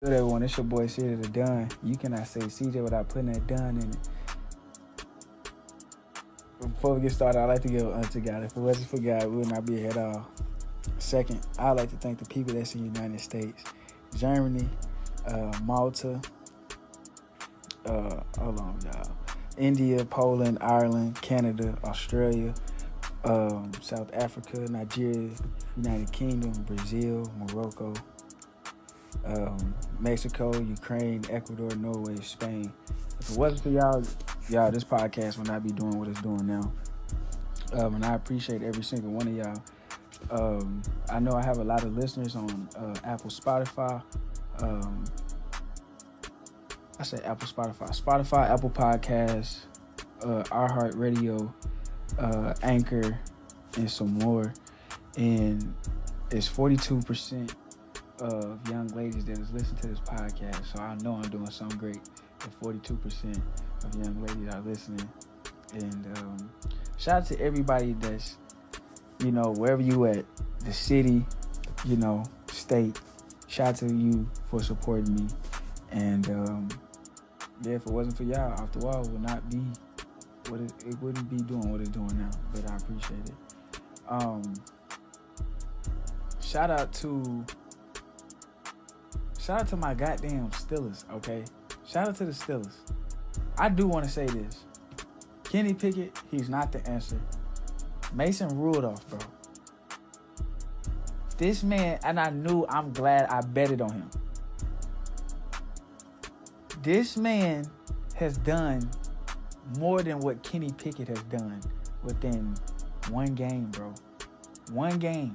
Good everyone, it's your boy CJ the Done. You cannot say CJ without putting that done in it. Before we get started, I'd like to give unto God. If it wasn't for God, we would not be here at all. Second, I'd like to thank the people that's in the United States, Germany, uh, Malta, uh, hold on, y'all. India, Poland, Ireland, Canada, Australia, um, South Africa, Nigeria, United Kingdom, Brazil, Morocco, um, Mexico, Ukraine, Ecuador, Norway, Spain. If it wasn't for y'all, y'all, this podcast would not be doing what it's doing now. Um, and I appreciate every single one of y'all. Um, I know I have a lot of listeners on uh, Apple, Spotify. Um, I say Apple, Spotify, Spotify, Apple Podcasts, uh, iHeartRadio, uh, Anchor, and some more. And it's 42% of young ladies that is listening to this podcast. So I know I'm doing something great if 42% of young ladies are listening. And um, shout out to everybody that's, you know, wherever you at, the city, you know, state. Shout out to you for supporting me. And um, yeah, if it wasn't for y'all, Off the Wall would not be what it, it wouldn't be doing what it's doing now. But I appreciate it. Um, shout out to shout out to my goddamn Steelers, okay? Shout out to the Steelers. I do want to say this. Kenny Pickett, he's not the answer. Mason Rudolph, bro. This man, and I knew I'm glad I betted on him. This man has done more than what Kenny Pickett has done within one game, bro. One game.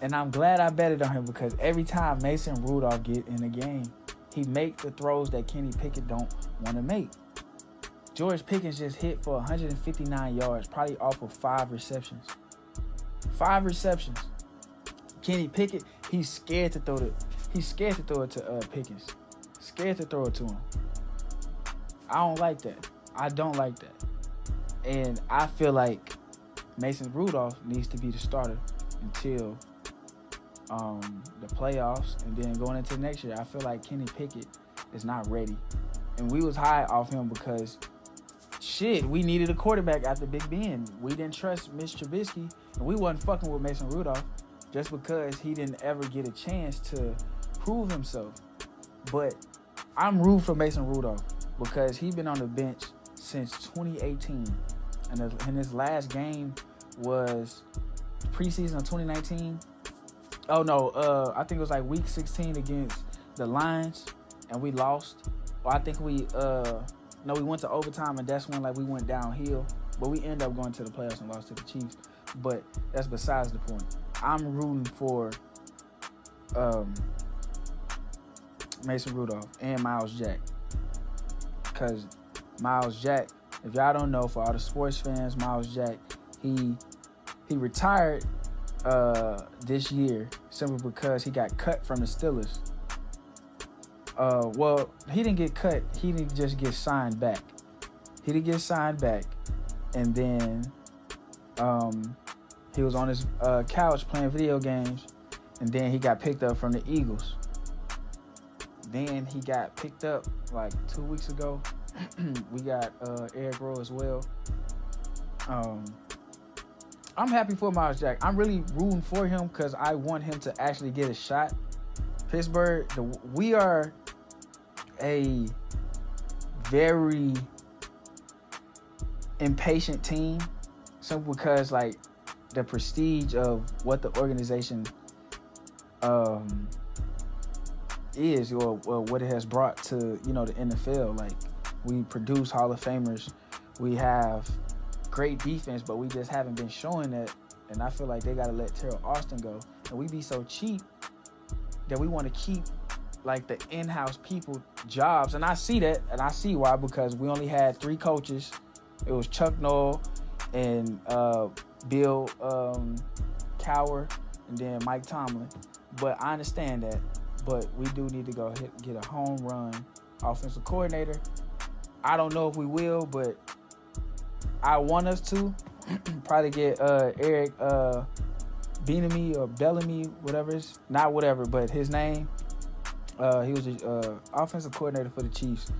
And I'm glad I betted on him because every time Mason Rudolph get in a game, he make the throws that Kenny Pickett don't want to make. George Pickens just hit for 159 yards, probably off of five receptions. Five receptions. Kenny Pickett, he's scared to throw it. He's scared to throw it to uh, Pickens. Scared to throw it to him. I don't like that. I don't like that. And I feel like Mason Rudolph needs to be the starter until um, the playoffs and then going into next year. I feel like Kenny Pickett is not ready. And we was high off him because shit, we needed a quarterback after Big Ben. We didn't trust Mitch Trubisky and we wasn't fucking with Mason Rudolph just because he didn't ever get a chance to prove himself. But I'm rude for Mason Rudolph because he been on the bench since 2018. And his last game was preseason of 2019 Oh no, uh, I think it was like week 16 against the Lions, and we lost. I think we, uh, no, we went to overtime, and that's when like we went downhill. But we ended up going to the playoffs and lost to the Chiefs. But that's besides the point. I'm rooting for um, Mason Rudolph and Myles Jack, because Myles Jack, if y'all don't know, for all the sports fans, Myles Jack, he he retired uh, this year simply because he got cut from the Steelers. Uh, well, he didn't get cut. He didn't just get signed back. He didn't get signed back, and then um, he was on his uh, couch playing video games, and then he got picked up from the Eagles. Then he got picked up like two weeks ago. we got uh, Eric Rowe as well. Um, I'm happy for Myles Jack. I'm really rooting for him because I want him to actually get a shot. Pittsburgh, the, we are a very impatient team simply because like the prestige of what the organization um is or, or what it has brought to you know the NFL like we produce Hall of Famers we have great defense, but we just haven't been showing that. And I feel like they got to let Teryl Austin go. And we be so cheap that we want to keep like the in-house people jobs. And I see that, and I see why because we only had three coaches. It was Chuck Noll and uh, Bill um, Cowher, and then Mike Tomlin. But I understand that. But we do need to go hit, get a home run offensive coordinator. I don't know if we will, but I want us to probably get uh, Eric uh, Beanamy or Bellamy, whatever it's not whatever, but his name. Uh, he was a uh, offensive coordinator for the Chiefs,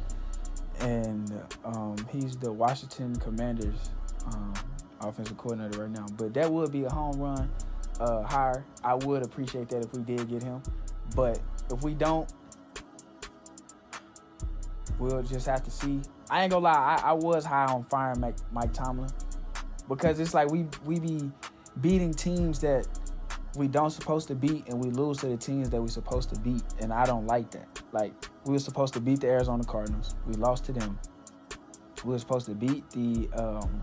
and um, he's the Washington Commanders um, offensive coordinator right now. But that would be a home run uh, hire. I would appreciate that if we did get him, but if we don't, we'll just have to see. I ain't gonna lie, I, I was high on firing Mike, Mike Tomlin because it's like we we be beating teams that we don't supposed to beat and we lose to the teams that we supposed to beat and I don't like that. Like we were supposed to beat the Arizona Cardinals. We lost to them. We were supposed to beat the um,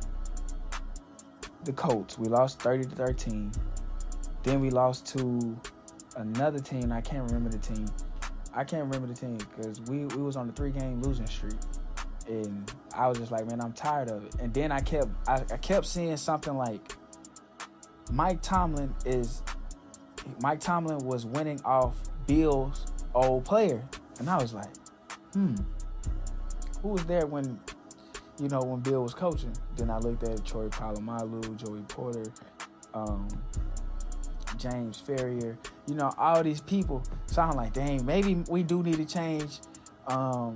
the Colts. We lost 30 to 13. Then we lost to another team. I can't remember the team. I can't remember the team because we, we was on a three game losing streak. And I was just like, man, I'm tired of it. And then I kept I, I kept seeing something like Mike Tomlin is Mike Tomlin was winning off Bill's old player. And I was like, hmm, who was there when, you know, when Bill was coaching? Then I looked at Troy Polamalu, Joey Porter, um, James Farrior, you know, all these people. So I'm like, dang, maybe we do need to change um,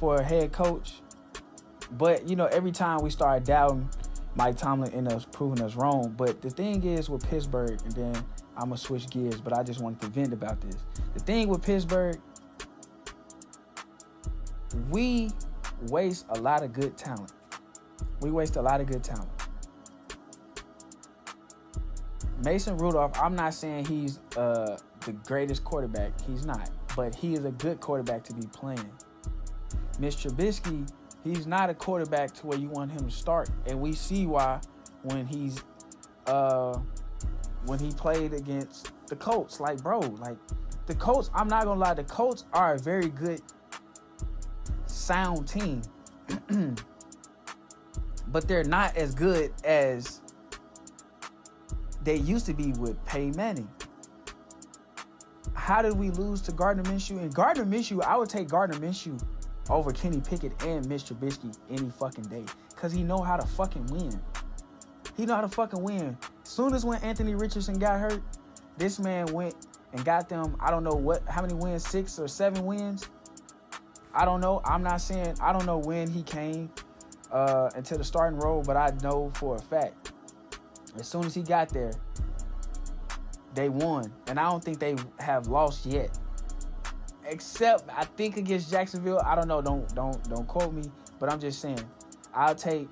for a head coach. But, you know, every time we start doubting, Mike Tomlin ended up proving us wrong. But the thing is with Pittsburgh, and then I'm gonna switch gears, but I just wanted to vent about this. The thing with Pittsburgh, we waste a lot of good talent. We waste a lot of good talent. Mason Rudolph, I'm not saying he's uh, the greatest quarterback. He's not, but he is a good quarterback to be playing. Mitch Trubisky, he's not a quarterback to where you want him to start, and we see why when he's uh, when he played against the Colts. Like, bro, like the Colts. I'm not gonna lie, the Colts are a very good, sound team, but they're not as good as they used to be with Peyton Manning. How did we lose to Gardner Minshew? And Gardner Minshew, I would take Gardner Minshew over Kenny Pickett and Mitch Trubisky any fucking day. Cause he know how to fucking win. He know how to fucking win. Soon as when Anthony Richardson got hurt, this man went and got them, I don't know what how many wins, six or seven wins. I don't know. I'm not saying I don't know when he came uh, into the starting role, but I know for a fact as soon as he got there, they won. And I don't think they have lost yet. Except I think against Jacksonville. I don't know. Don't don't don't quote me. But I'm just saying, I'll take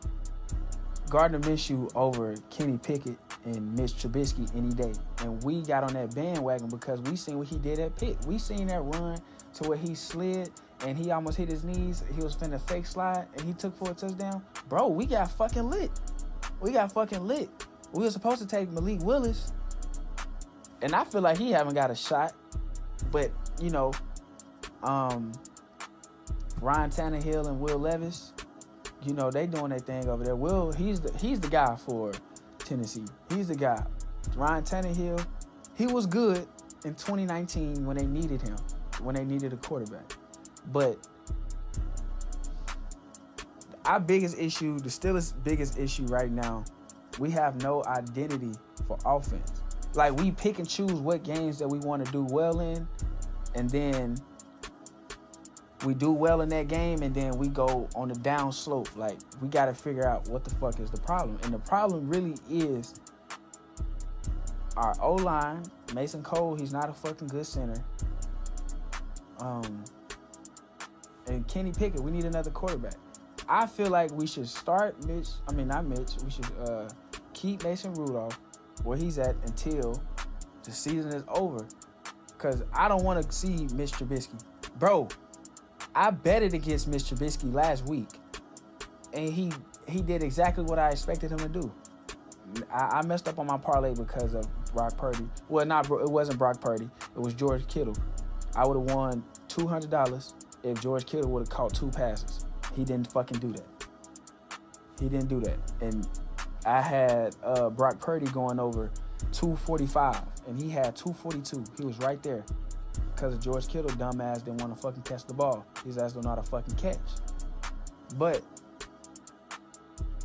Gardner Minshew over Kenny Pickett and Mitch Trubisky any day. And we got on that bandwagon because we seen what he did at Pitt. We seen that run to where he slid and he almost hit his knees. He was finna fake slide and he took for a touchdown. Bro, we got fucking lit. We got fucking lit. We were supposed to take Malik Willis, and I feel like he haven't got a shot. But you know, um, Ryan Tannehill and Will Levis, you know, they doing their thing over there. Will, he's the he's the guy for Tennessee. He's the guy. Ryan Tannehill, he was good in 2019 when they needed him, when they needed a quarterback. But our biggest issue, the Steelers' biggest issue right now we have no identity for offense. Like we pick and choose what games that we want to do well in, and then we do well in that game, and then we go on the down slope. Like we got to figure out what the fuck is the problem, and the problem really is our O line. Mason Cole, he's not a fucking good center. Um, and Kenny Pickett, we need another quarterback. I feel like we should start Mitch. I mean, not Mitch. We should uh, keep Mason Rudolph where he's at until the season is over. Cause I don't want to see Mitch Trubisky, bro. I betted against Mr. Trubisky last week, and he he did exactly what I expected him to do. I, I messed up on my parlay because of Brock Purdy. Well, not it wasn't Brock Purdy. It was George Kittle. I would have won two hundred dollars if George Kittle would have caught two passes. He didn't fucking do that. He didn't do that, and I had uh, Brock Purdy going over 245, and he had 242. He was right there. Because of George Kittle, dumbass didn't want to fucking catch the ball. His ass don't know how to fucking catch. But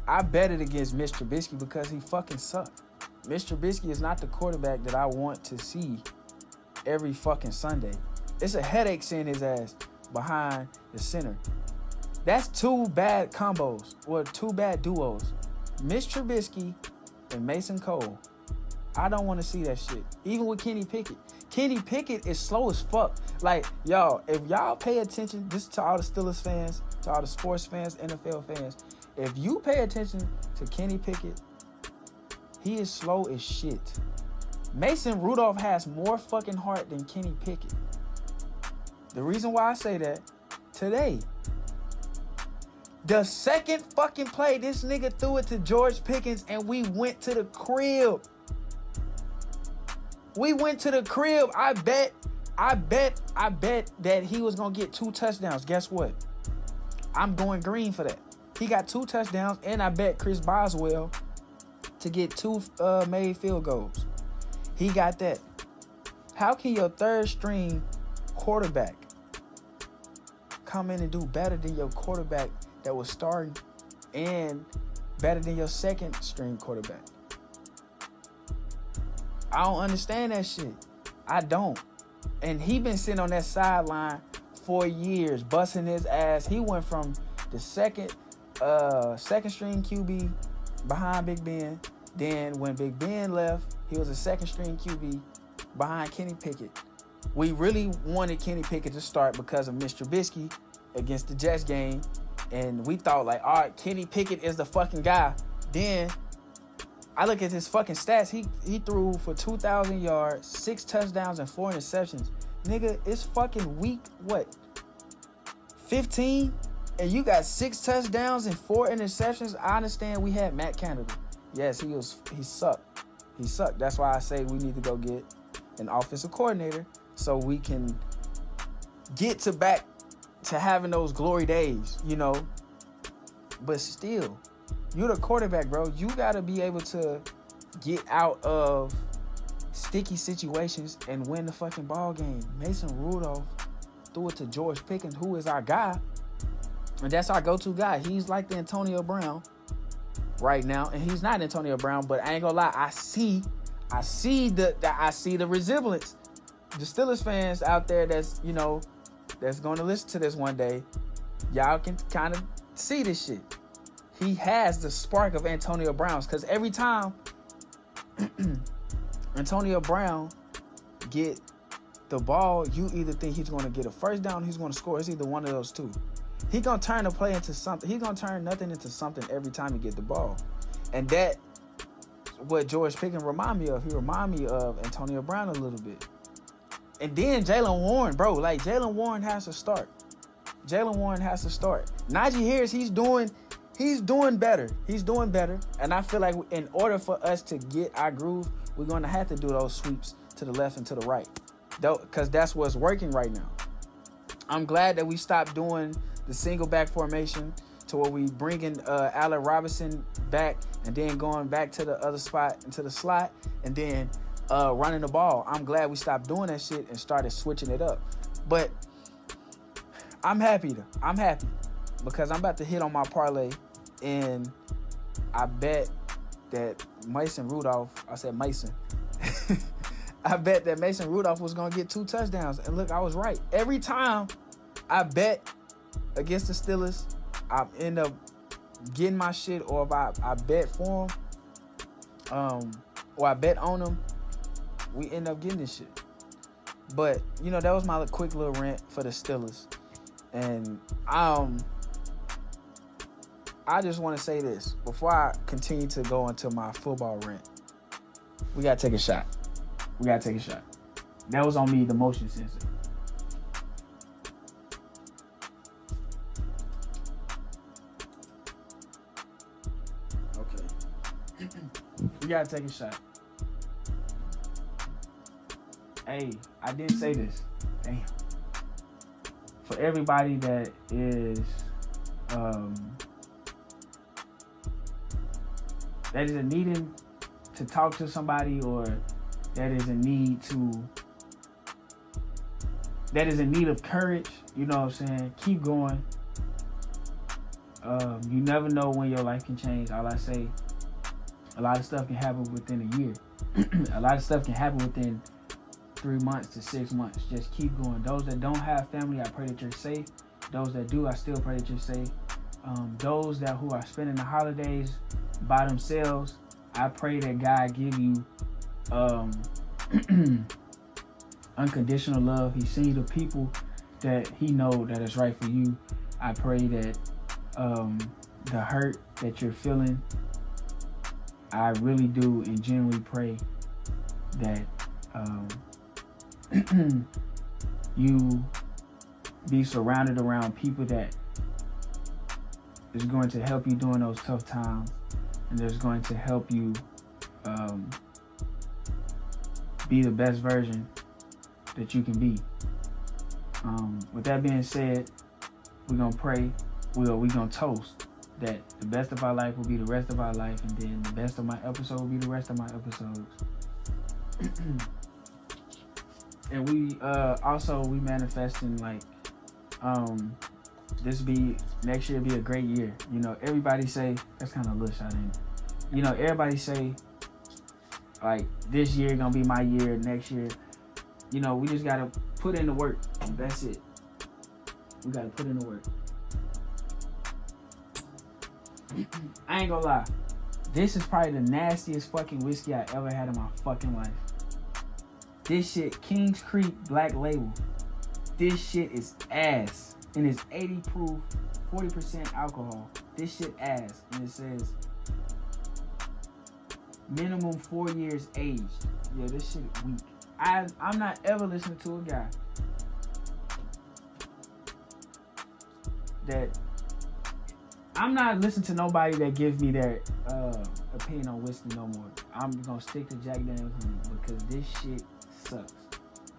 I bet it against Mitch Trubisky because he fucking sucked. Mr. Trubisky is not the quarterback that I want to see every fucking Sunday. It's a headache seeing his ass behind the center. That's two bad combos, or two bad duos. Mitch Trubisky and Mason Cole. I don't want to see that shit. Even with Kenny Pickett. Kenny Pickett is slow as fuck. Like, y'all, if y'all pay attention, this to all the Steelers fans, to all the sports fans, NFL fans, if you pay attention to Kenny Pickett, he is slow as shit. Mason Rudolph has more fucking heart than Kenny Pickett. The reason why I say that, today, the second fucking play, this nigga threw it to George Pickens and we went to the crib. We went to the crib. I bet, I bet, I bet that he was gonna get two touchdowns. Guess what? I'm going green for that. He got two touchdowns, and I bet Chris Boswell to get two uh, made field goals. He got that. How can your third string quarterback come in and do better than your quarterback that was starting and better than your second string quarterback? I don't understand that shit. I don't. And he been sitting on that sideline for years, busting his ass. He went from the second uh second string QB behind Big Ben. Then when Big Ben left, he was a second string QB behind Kenny Pickett. We really wanted Kenny Pickett to start because of Mr. Trubisky against the Jets game. And we thought like, all right, Kenny Pickett is the fucking guy. Then I look at his fucking stats. He he threw for 2,000 yards, six touchdowns, and four interceptions. Nigga, it's fucking week what? 15? And you got six touchdowns and four interceptions. I understand we had Matt Canada. Yes, he was he sucked. He sucked. That's why I say we need to go get an offensive coordinator so we can get to back to having those glory days, you know. But still, you're the quarterback, bro. You got to be able to get out of sticky situations and win the fucking ball game. Mason Rudolph threw it to George Pickens, who is our guy. And that's our go-to guy. He's like the Antonio Brown right now. And he's not Antonio Brown, but I ain't gonna lie, I see, I see the, the I see the resemblance. The Steelers fans out there that's, you know, that's gonna listen to this one day, y'all can kind of see this shit he has the spark of Antonio Brown's because every time Antonio Brown get the ball, you either think he's going to get a first down, he's going to score. It's either one of those two. He gonna turn the play into something. He's gonna turn nothing into something every time he get the ball, and that what George Pickens remind me of. He remind me of Antonio Brown a little bit. And then Jaylen Warren, bro, like Jaylen Warren has to start. Jaylen Warren has to start. Najee Harris, he's doing he's doing better. He's doing better. And I feel like in order for us to get our groove, we're going to have to do those sweeps to the left and to the right. Because that's what's working right now. I'm glad that we stopped doing the single back formation to where we bringing uh, Allen Robinson back and then going back to the other spot into the slot and then uh, running the ball. I'm glad we stopped doing that shit and started switching it up. But I'm happy. I'm happy because I'm about to hit on my parlay, and I bet that Mason Rudolph. I said Mason. I bet that Mason Rudolph was gonna get two touchdowns, and look, I was right. Every time I bet against the Steelers, I end up getting my shit, or if I, I bet for them, um, or I bet on them, we end up getting this shit. But you know, that was my quick little rant for the Steelers, and um, I just want to say this before I continue to go into my football rant. We gotta take a shot. We gotta take a shot. That was on me, the motion sensor. Okay. we gotta take a shot. Hey, I didn't say this. Damn. For everybody that is um that is a needing to talk to somebody or that is a need to that is in need of courage, you know what I'm saying? Keep going. Um, you never know when your life can change. All I say a lot of stuff can happen within a year. a lot of stuff can happen within three months to six months. Just keep going. Those that don't have family, I pray that you're safe. Those that do, I still pray that you're safe. Um, those that who are spending the holidays by themselves, I pray that God give you um, unconditional love. He seen the people that He know that is right for you. I pray that um, the hurt that you're feeling, I really do and genuinely pray that um, you be surrounded around people that is going to help you during those tough times and there's going to help you um, be the best version that you can be. Um, with that being said, we're gonna pray. We're we gonna toast that the best of our life will be the rest of our life, and then the best of my episode will be the rest of my episodes. and we uh, also we manifesting like um, this be next year be a great year. You know, everybody say that's kind of a little shot in. You know, everybody say like this year gonna be my year. Next year, you know, we just gotta put in the work. That's it. We gotta put in the work. I ain't gonna lie. This is probably the nastiest fucking whiskey I ever had in my fucking life. This shit, Kings Creek Black Label. This shit is ass. And it's 80 proof, 40% alcohol. This shit ass. And it says minimum four years aged. Yeah, this shit weak. I I'm not ever listening to a guy that I'm not listening to nobody that gives me their uh, opinion on whiskey no more. I'm gonna stick to Jack Daniels because this shit sucks.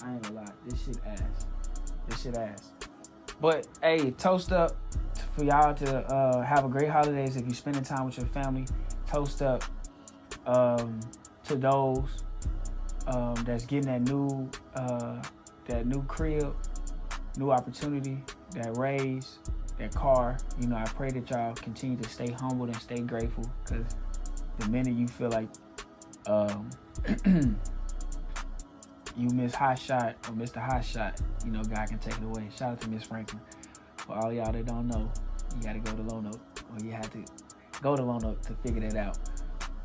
I ain't gonna lie, this shit ass. This shit ass. But hey, toast up for y'all to uh, have a great holidays if you're spending time with your family. Toast up um, to those um, that's getting that new uh, that new crib, new opportunity, that raise, that car. You know, I pray that y'all continue to stay humble and stay grateful because the minute you feel like um, you miss hot shot or miss the hot shot, you know, God can take it away. Shout out to Miss Franklin. For all y'all that don't know, you got to go to Lone Oak or you had to go to Lone Oak to figure that out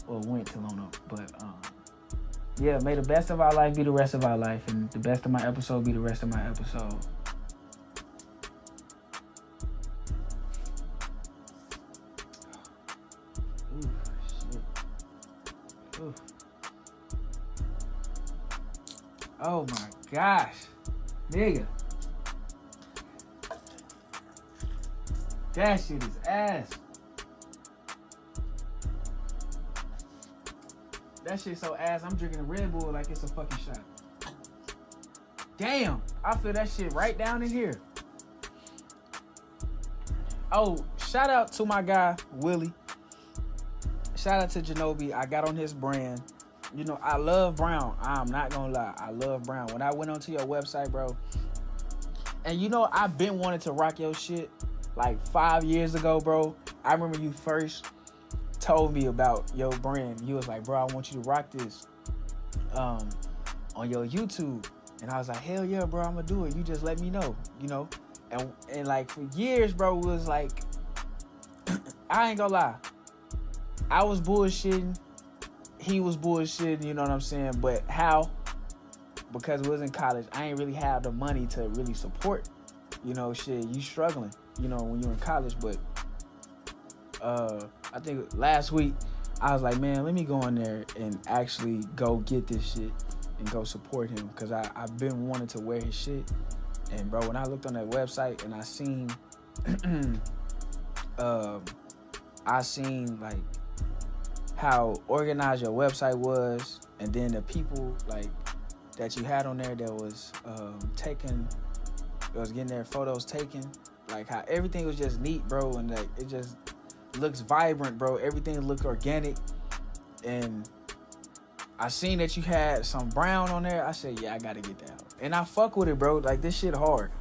or went to Lone Oak. But um, yeah, may the best of our life be the rest of our life, and the best of my episode be the rest of my episode. Oh my gosh, nigga. That shit is ass. That shit so ass. I'm drinking a Red Bull like it's a fucking shot. Damn, I feel that shit right down in here. Oh, shout out to my guy Willie. Shout out to Genobi. I got on his brand. You know, I love Brown. I'm not gonna lie. I love Brown. When I went onto your website, bro, and you know, I've been wanting to rock your shit like five years ago, bro. I remember you first told me about your brand. You was like, bro, I want you to rock this um, on your YouTube. And I was like, hell yeah, bro, I'm gonna do it. You just let me know, you know? And and like for years, bro, was like I ain't gonna lie. I was bullshitting. He was bullshitting, you know what I'm saying? But how? Because we was in college, I ain't really have the money to really support, you know, shit. You struggling, you know, when you're in college, but uh I think last week I was like, man, let me go in there and actually go get this shit and go support him because I've been wanting to wear his shit. And bro, when I looked on that website and I seen, um, I seen like how organized your website was, and then the people like that you had on there that was um, taking, that was getting their photos taken, like how everything was just neat, bro, and like it just looks vibrant, bro. Everything looked organic. And I seen that you had some brown on there. I said, yeah, I gotta get that. And I fuck with it, bro. Like this shit hard.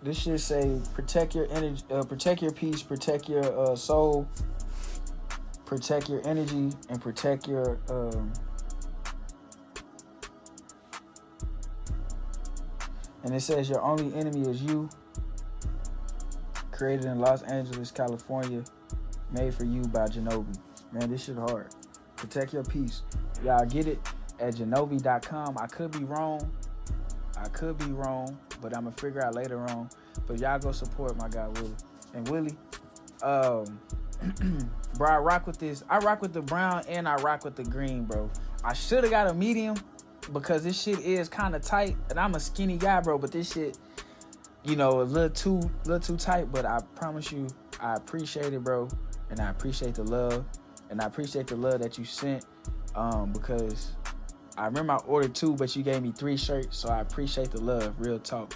This shit say protect your energy, uh, protect your peace, protect your uh, soul, protect your energy and protect your um, and it says your only enemy is you created in los angeles california made for you by Janobi. man this shit hard. Protect your peace. Y'all get it? At Janobi.com i could be wrong. I could be wrong but i'm gonna figure out later on. But y'all go support my guy willie. And willie um bro, I rock with this. I rock with the brown and I rock with the green, bro. I should have got a medium because this shit is kind of tight, and I'm a skinny guy, bro. But this shit, you know, a little too, little too tight. But I promise you, I appreciate it, bro, and I appreciate the love, and I appreciate the love that you sent, um, because I remember I ordered two, but you gave me three shirts, so I appreciate the love. Real talk.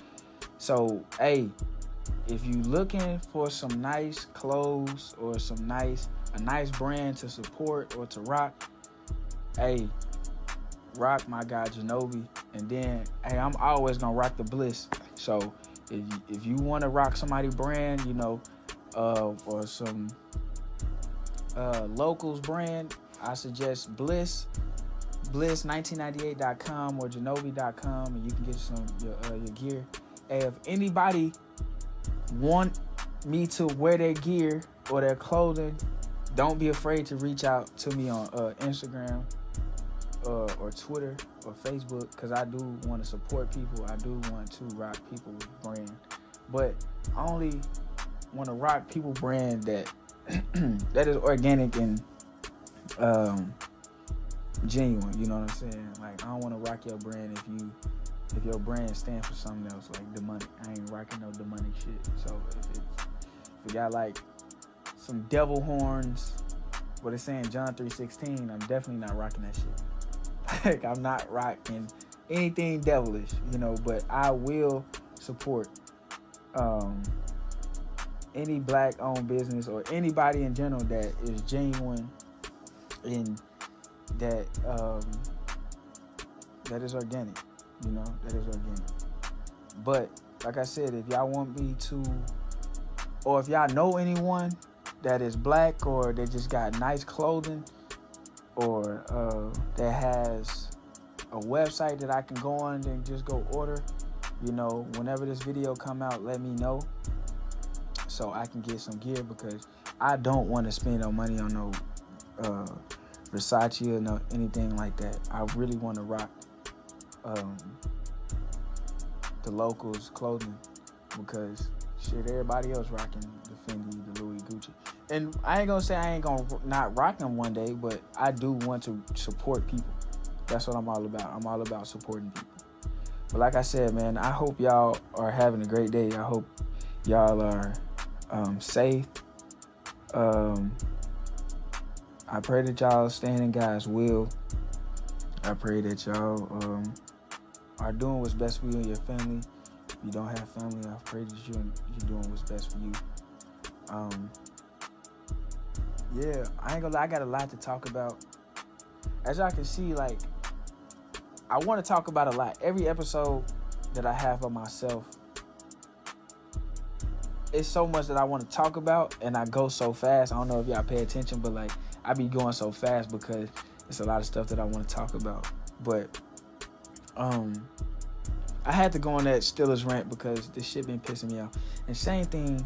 So, hey, if you looking for some nice clothes or some nice a nice brand to support or to rock, hey, rock my guy Janobi. And then, hey, I'm always gonna rock the Bliss. So if you, if you want to rock somebody brand, you know, uh, or some uh, locals brand, I suggest Bliss, Bliss1998.com or Janobi.com, and you can get some your, uh, your gear. Hey, if anybody want me to wear their gear or their clothing, don't be afraid to reach out to me on uh, Instagram uh, or Twitter or Facebook because I do want to support people. I do want to rock people's brand, but I only want to rock people brand that that is organic and um, genuine. You know what I'm saying? Like I don't want to rock your brand if you if your brand stands for something else like demonic. I ain't rocking no demonic shit. So if it's if you got like some devil horns, what it's saying John 3:16, I'm definitely not rocking that shit. like I'm not rocking anything devilish, you know, but I will support um any black owned business or anybody in general that is genuine and that um that is organic, you know, that is organic. But like I said, if y'all want me to or if y'all know anyone that is black or they just got nice clothing or uh, that has a website that I can go on and just go order, you know, whenever this video come out, let me know so I can get some gear because I don't want to spend no money on no uh, Versace or no anything like that. I really want to rock um, the locals clothing because shit, everybody else rocking the Fendi, the Louis, Gucci and I ain't gonna say I ain't gonna not rock them one day, but I do want to support people. That's what I'm all about. I'm all about supporting people. But like I said, man, I hope y'all are having a great day. I hope y'all are um, safe. Um, I pray that y'all stand in God's will. I pray that y'all um, are doing what's best for you and your family. If you don't have family, I pray that you're, you're doing what's best for you. Um, yeah, I ain't gonna lie, I got a lot to talk about. As y'all can see, like, I want to talk about a lot. Every episode that I have of myself, it's so much that I want to talk about, and I go so fast. I don't know if y'all pay attention, but like, I be going so fast because it's a lot of stuff that I want to talk about. But, um, I had to go on that Steelers rant because this shit been pissing me off. And same thing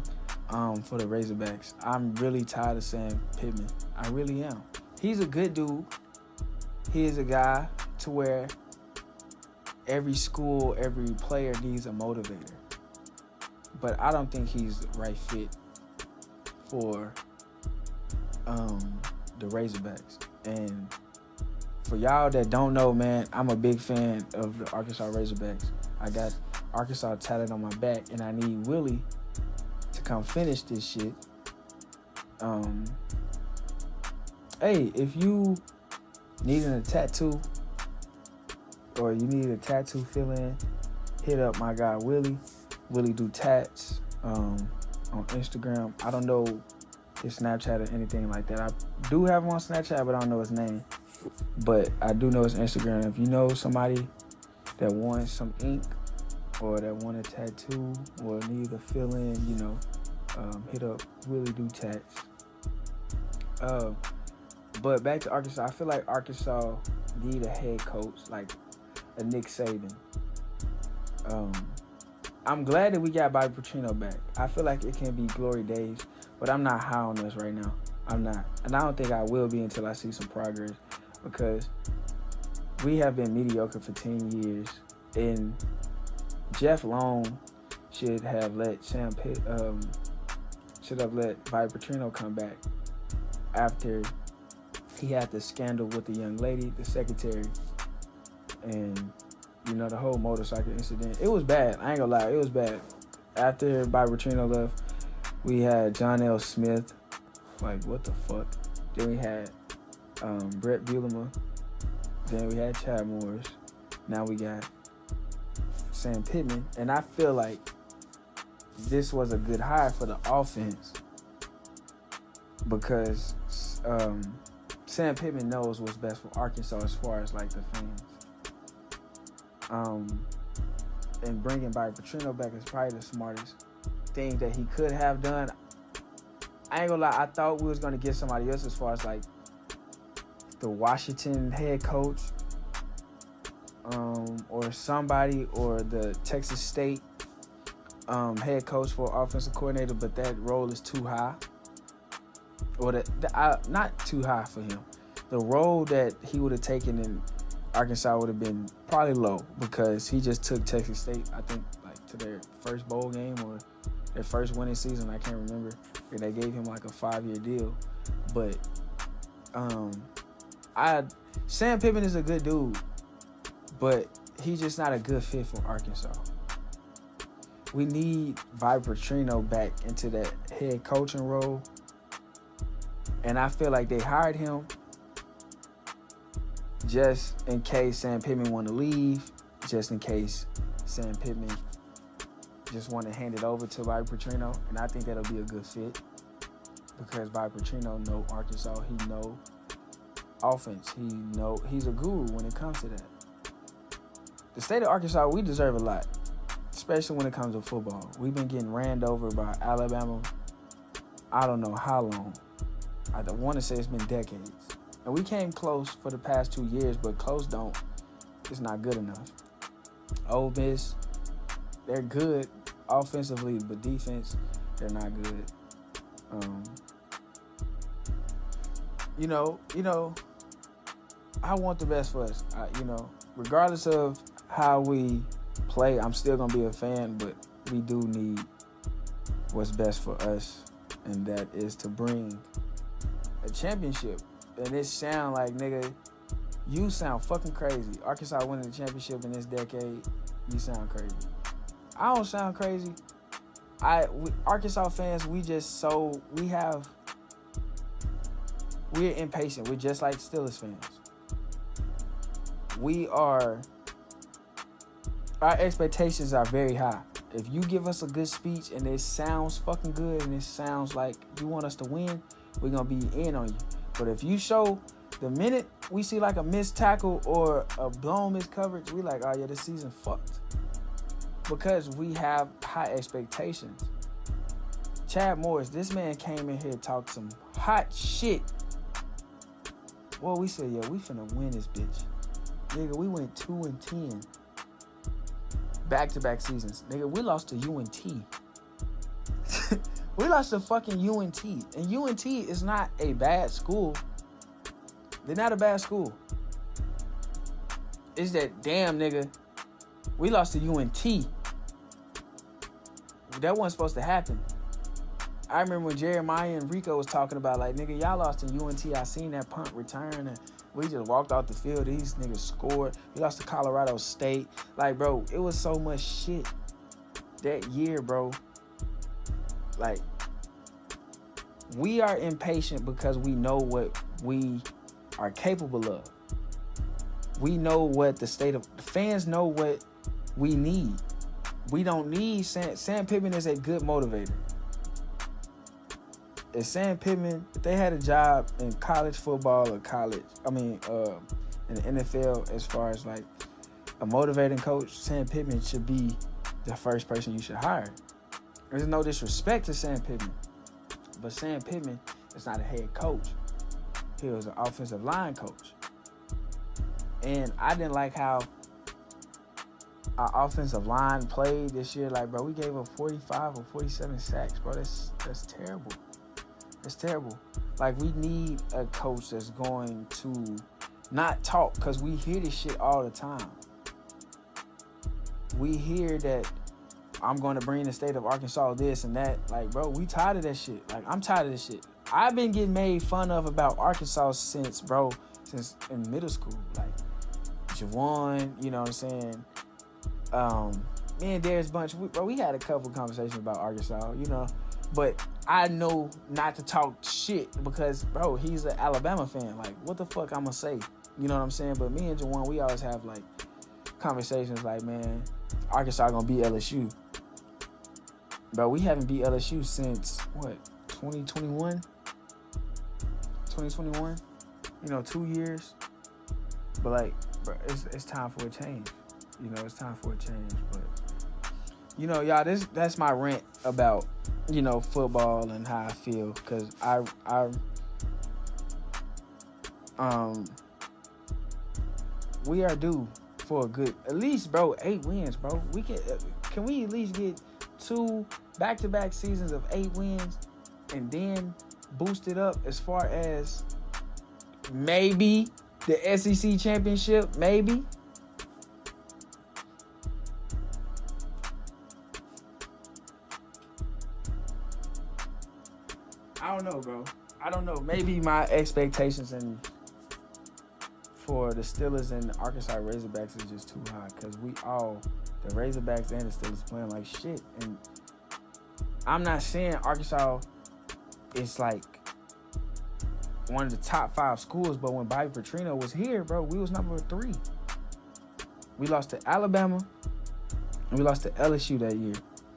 um, for the Razorbacks. I'm really tired of saying Pittman. I really am. He's a good dude. He is a guy to where every school, every player needs a motivator. But I don't think he's the right fit for um, the Razorbacks. And for y'all that don't know, man, I'm a big fan of the Arkansas Razorbacks. I got Arkansas tatted on my back, and I need Willie to come finish this shit. Um, hey, if you needing a tattoo or you need a tattoo fill in, hit up my guy Willie. Willie do tats um, on Instagram. I don't know his Snapchat or anything like that. I do have him on Snapchat, but I don't know his name. But I do know it's Instagram. If you know somebody that wants some ink or that want a tattoo or need a fill in, you know, um, hit up Willie Do Tats. Uh, But back to Arkansas, I feel like Arkansas need a head coach like a Nick Saban. Um, I'm glad that we got Bobby Petrino back. I feel like it can be glory days, but I'm not high on this right now. I'm not, and I don't think I will be until I see some progress because we have been mediocre for 10 years, and Jeff Long should have let Sam Pitt, um, should have let Bobby Petrino come back after he had the scandal with the young lady, the secretary, and you know the whole motorcycle incident. It was bad. I ain't gonna lie, it was bad. After Bobby Petrino left, we had John L. Smith. Like what the fuck? Then we had um, Bret Bielema. Then we had Chad Morris. Now we got Sam Pittman, and I feel like this was a good hire for the offense because um, Sam Pittman knows what's best for Arkansas as far as like the fans. Um, and bringing Bobby Petrino back is probably the smartest thing that he could have done. I ain't gonna lie, I thought we was gonna get somebody else as far as like the Washington head coach, um, or somebody, or the Texas State um, head coach for offensive coordinator, but that role is too high or the, the uh, not too high for him. The role that he would have taken in Arkansas would have been probably low because he just took Texas State, I think, like to their first bowl game or their first winning season. I can't remember. And they gave him like a five year deal, but um, I Sam Pittman is a good dude, but he's just not a good fit for Arkansas. We need Bobby Petrino back into that head coaching role and I feel like they hired him just in case Sam Pittman want to leave, just in case Sam Pittman just want to hand it over to Bobby Petrino. And I think that'll be a good fit because Bobby Petrino know Arkansas. He know offense. He know he's a guru when it comes to that. The state of Arkansas, we deserve a lot, especially when it comes to football. We've been getting ran over by Alabama. I don't know how long. I want to say it's been decades. And we came close for the past two years, but close don't. It's not good enough. Ole Miss, they're good offensively, but defense, they're not good. Um, you know, you know, I want the best for us. I, you know, regardless of how we play, I'm still gonna be a fan, but we do need what's best for us, and that is to bring a championship. And it sound like, nigga, you sound fucking crazy. Arkansas winning the championship in this decade, you sound crazy. I don't sound crazy. I we, Arkansas fans, we just so we have we're impatient. We're just like Steelers fans. We are our expectations are very high. If you give us a good speech and it sounds fucking good and it sounds like you want us to win, we're gonna be in on you. But if you show the minute we see like a missed tackle or a blown missed coverage, we like, oh yeah, this season fucked. Because we have high expectations. Chad Morris, this man came in here talked some hot shit. Well, we said, yeah, we finna win this bitch. Nigga, we went 2 and 10. Back to back seasons. Nigga, we lost to UNT. We lost to fucking UNT. And UNT is not a bad school. They're not a bad school. It's that damn nigga. We lost to UNT. That wasn't supposed to happen. I remember when Jeremiah and Rico was talking about like, nigga, y'all lost to UNT. I seen that punt return and we just walked off the field. These niggas scored. We lost to Colorado State. Like, bro, it was so much shit that year, bro. Like, we are impatient because we know what we are capable of. We know what the state of the fans know what we need. We don't need Sam, Sam Pittman is a good motivator. If Sam Pittman, if they had a job in college football or college, I mean, uh, in the NFL, as far as like a motivating coach, Sam Pittman should be the first person you should hire. There's no disrespect to Sam Pittman, but Sam Pittman is not a head coach. he was an offensive line coach. And I didn't like how our offensive line played this year. Like, bro, we gave up 45 or 47 sacks, bro. That's that's terrible. That's terrible. Like, we need a coach that's going to not talk because we hear this shit all the time. We hear that I'm going to bring the state of Arkansas this and that. Like, bro, we tired of that shit. Like, I'm tired of this shit. I've been getting made fun of about Arkansas since, bro, since in middle school. Like, Javon, you know what I'm saying? Um, me and Darius Bunch, we, bro, we had a couple conversations about Arkansas, you know, but I know not to talk shit because, bro, he's an Alabama fan. Like, what the fuck I'm gonna say? You know what I'm saying? But me and Jawan, we always have like conversations like, man, Arkansas gonna beat LSU. Bro, we haven't beat LSU since what, 2021? 2021? You know, two years. But like, bro, it's it's time for a change. You know, it's time for a change. But you know, y'all, this that's my rant about you know football and how I feel because I I um we are due for a good at least bro eight wins bro. We can uh, can we at least get two back-to-back seasons of eight wins and then boost it up as far as maybe the SEC championship? Maybe don't know, bro. I don't know. Maybe my expectations and for the Steelers and the Arkansas Razorbacks is just too high because we all, the Razorbacks and the Steelers, playing like shit. And I'm not saying Arkansas is like one of the top five schools, but when Bobby Petrino was here, bro, we was number three. We lost to Alabama and we lost to LSU that year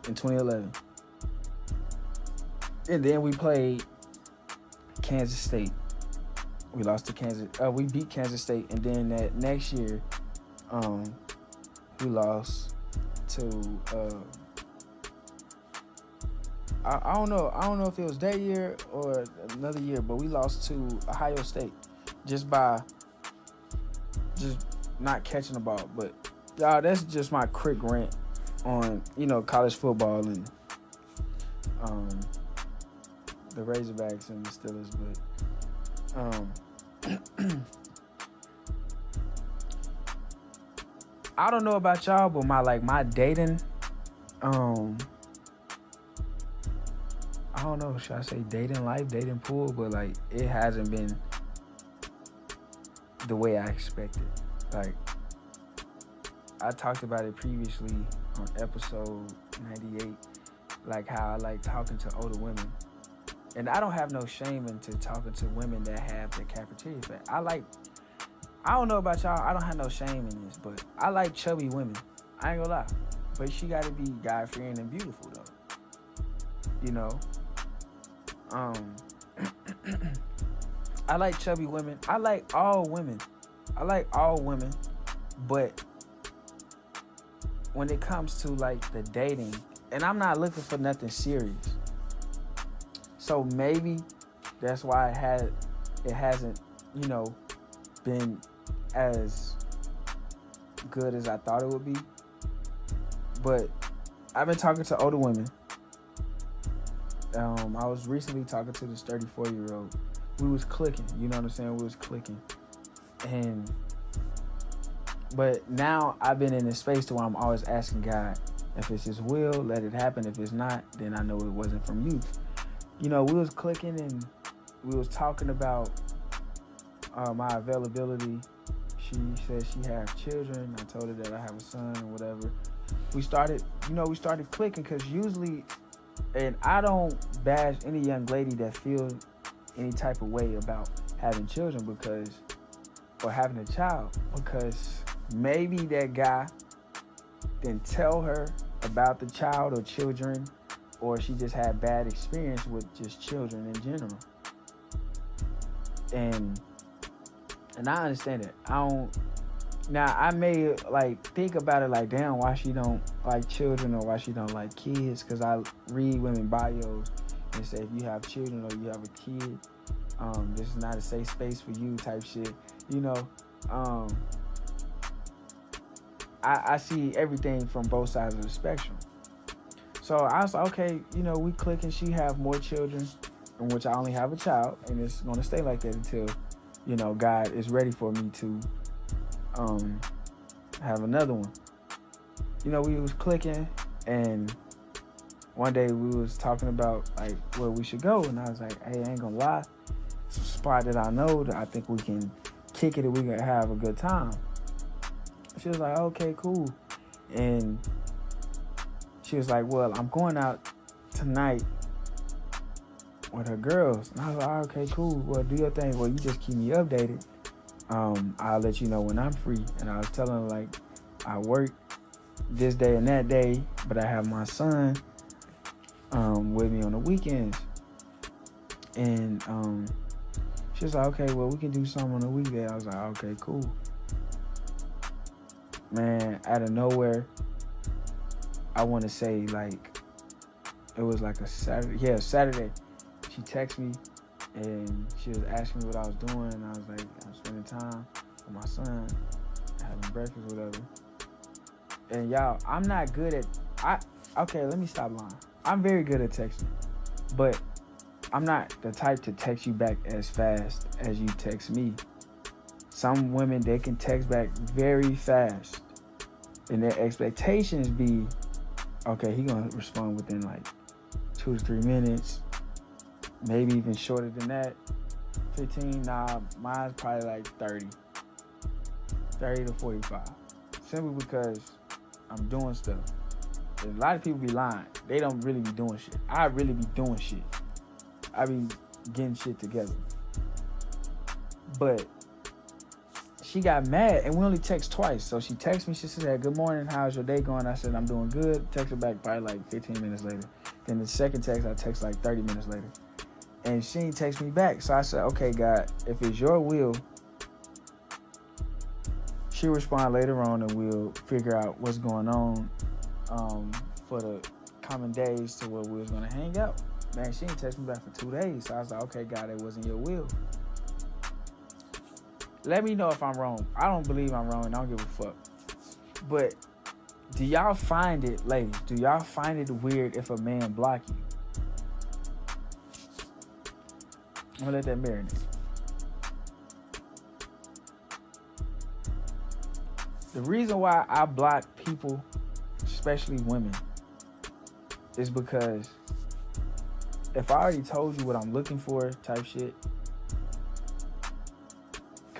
in 2011. And then we played Kansas State. We lost to Kansas. Uh, we beat Kansas State, and then that next year, um, we lost to. Uh, I, I don't know. I don't know if it was that year or another year, but we lost to Ohio State just by just not catching the ball. But y'all, that's just my quick rant on you know college football and um the Razorbacks and the Steelers, but um, I don't know about y'all, but my like my dating, um, I don't know, should I say dating life, dating pool, but like it hasn't been the way I expected. Like I talked about it previously on episode 98, like how I like talking to older women and I don't have no shame into talking to women that have the cafeteria fat. I like, I don't know about y'all, I don't have no shame in this, but I like chubby women. I ain't gonna lie. But she gotta be God fearing and beautiful though. You know? Um I like chubby women. I like all women. I like all women. But when it comes to like the dating, and I'm not looking for nothing serious. So maybe that's why it had it hasn't, you know, been as good as I thought it would be. But I've been talking to older women. Um, I was recently talking to this 34 year old. We was clicking, you know what I'm saying? We was clicking. And but now I've been in a space to where I'm always asking God, if it's his will, let it happen. If it's not, then I know it wasn't from you you know, we was clicking and we was talking about uh, my availability. She said she had children. I told her that I have a son or whatever. We started, you know, we started clicking because usually, and I don't bash any young lady that feels any type of way about having children because, or having a child because maybe that guy didn't tell her about the child or children or she just had bad experience with just children in general. And and I understand it. I don't now I may like think about it like damn why she don't like children or why she don't like kids because I read women bios and say if you have children or you have a kid, Um, this is not a safe space for you type shit. You know, um, I, I see everything from both sides of the spectrum. So I was like, okay, you know, we click and she have more children, in which I only have a child, and it's gonna stay like that until, you know, God is ready for me to um have another one. You know, we was clicking and one day we was talking about like where we should go and I was like, hey, I ain't gonna lie, some spot that I know that I think we can kick it and we can have a good time. She was like, okay, cool. And she was like, well, I'm going out tonight with her girls. And I was like, okay, cool. Well, do your thing. Well, you just keep me updated. Um, I'll let you know when I'm free. And I was telling her, like, I work this day and that day, but I have my son um, with me on the weekends. And um, she was like, okay, well, we can do something on the weekday. I was like, okay, cool. Man, out of nowhere, I want to say like it was like a Saturday. Yeah, Saturday. She texted me and she was asking me what I was doing. And I was like, I'm spending time with my son, having breakfast, whatever. And y'all, I'm not good at I okay, let me stop lying. I'm very good at texting, but I'm not the type to text you back as fast as you text me. Some women they can text back very fast, and their expectations be, okay, he gonna respond within like two to three minutes, maybe even shorter than that. 15, nah, mine's probably like 30. 30 to 45. Simply because I'm doing stuff. A lot of people be lying. They don't really be doing shit. I really be doing shit. I be getting shit together. But she got mad and we only text twice. So she texted me, she said, Good morning, how's your day going? I said, I'm doing good. Text her back probably like 15 minutes later. Then the second text I text like 30 minutes later. And she didn't text me back. So I said, Okay, God, if it's your will, she'll respond later on and we'll figure out what's going on um, for the coming days to where we was gonna hang out. Man, she didn't text me back for two days. So I was like, okay, God, it wasn't your will. Let me know if I'm wrong. I don't believe I'm wrong and I don't give a fuck. But do y'all find it, ladies, do y'all find it weird if a man block you? I'm gonna let that marinate. The reason why I block people, especially women, is because if I already told you what I'm looking for, type shit,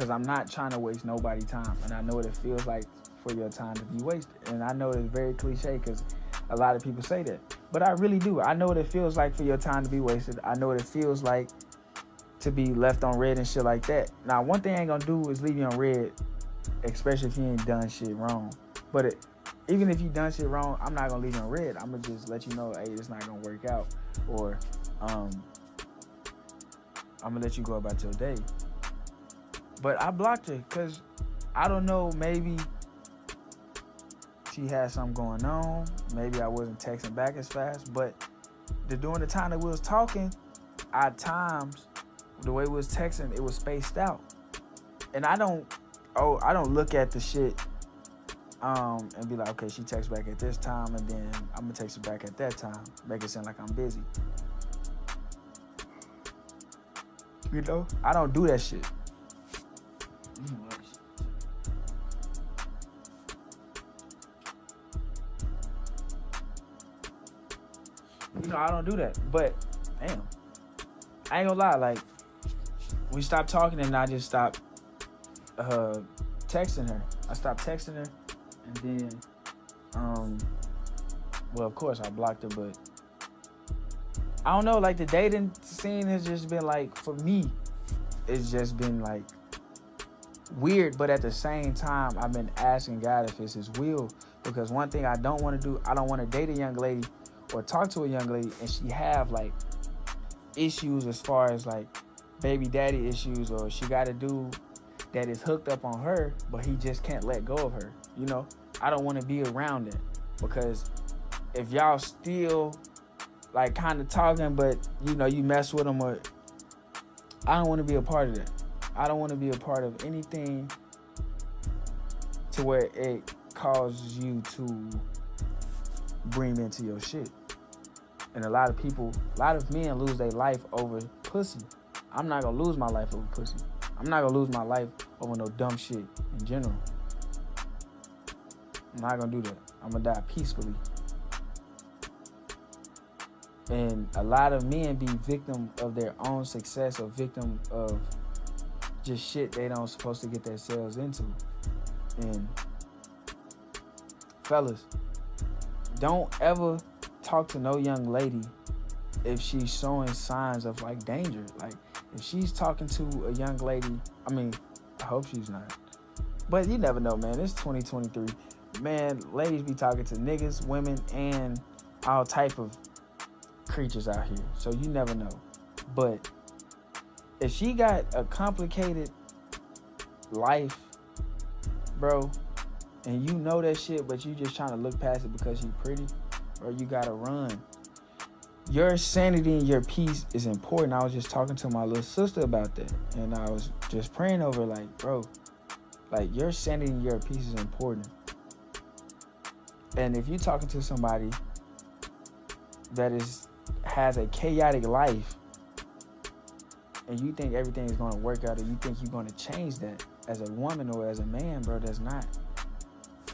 because I'm not trying to waste nobody time, and I know what it feels like for your time to be wasted, and I know it's very cliche because a lot of people say that, but I really do. I know what it feels like for your time to be wasted. I know what it feels like to be left on red and shit like that. Now, one thing I ain't gonna do is leave you on red especially if you ain't done shit wrong. But it, even if you done shit wrong, I'm not gonna leave you on red. I'm gonna just let you know, hey, it's not gonna work out, or um, I'm gonna let you go about your day. But I blocked her because I don't know, maybe she had something going on. Maybe I wasn't texting back as fast. But the, during the time that we was talking, at times, the way we was texting, it was spaced out. And I don't oh, I don't look at the shit um, and be like, okay, she texts back at this time, and then I'm gonna text her back at that time, make it sound like I'm busy. You know, I don't do that shit. You know, I don't do that. But damn, I ain't gonna lie. Like, we stopped talking, and I just stopped uh, texting her. I stopped texting her, and then, um, well, of course, I blocked her, but I don't know. Like the dating scene has just been like for me, it's just been like weird. But at the same time, I've been asking God if it's His will because one thing I don't want to do, I don't want to date a young lady or talk to a young lady and she have like issues as far as like baby daddy issues or she got to do that is hooked up on her, but he just can't let go of her. You know, I don't want to be around it because if y'all still like kind of talking, but you know, you mess with them or I don't want to be a part of that. I don't want to be a part of anything to where it causes you to bring into your shit. And a lot of people, a lot of men lose their life over pussy. I'm not gonna lose my life over pussy. I'm not gonna lose my life over no dumb shit in general. I'm not gonna do that. I'm gonna die peacefully. And a lot of men be victim of their own success or victim of just shit they don't supposed to get themselves into. And fellas, don't ever talk to no young lady if she's showing signs of like danger. Like if she's talking to a young lady, I mean, I hope she's not. But you never know, man. It's 2023. Man, ladies be talking to niggas, women, and all type of creatures out here. So you never know. But if she got a complicated life, bro, and you know that shit, but you just trying to look past it because she's pretty, or you gotta run. Your sanity and your peace is important. I was just talking to my little sister about that, and I was just praying over, like, bro, like your sanity and your peace is important. And if you're talking to somebody that is has a chaotic life and you think everything is going to work out or you think you're going to change that as a woman or as a man, bro, that's not.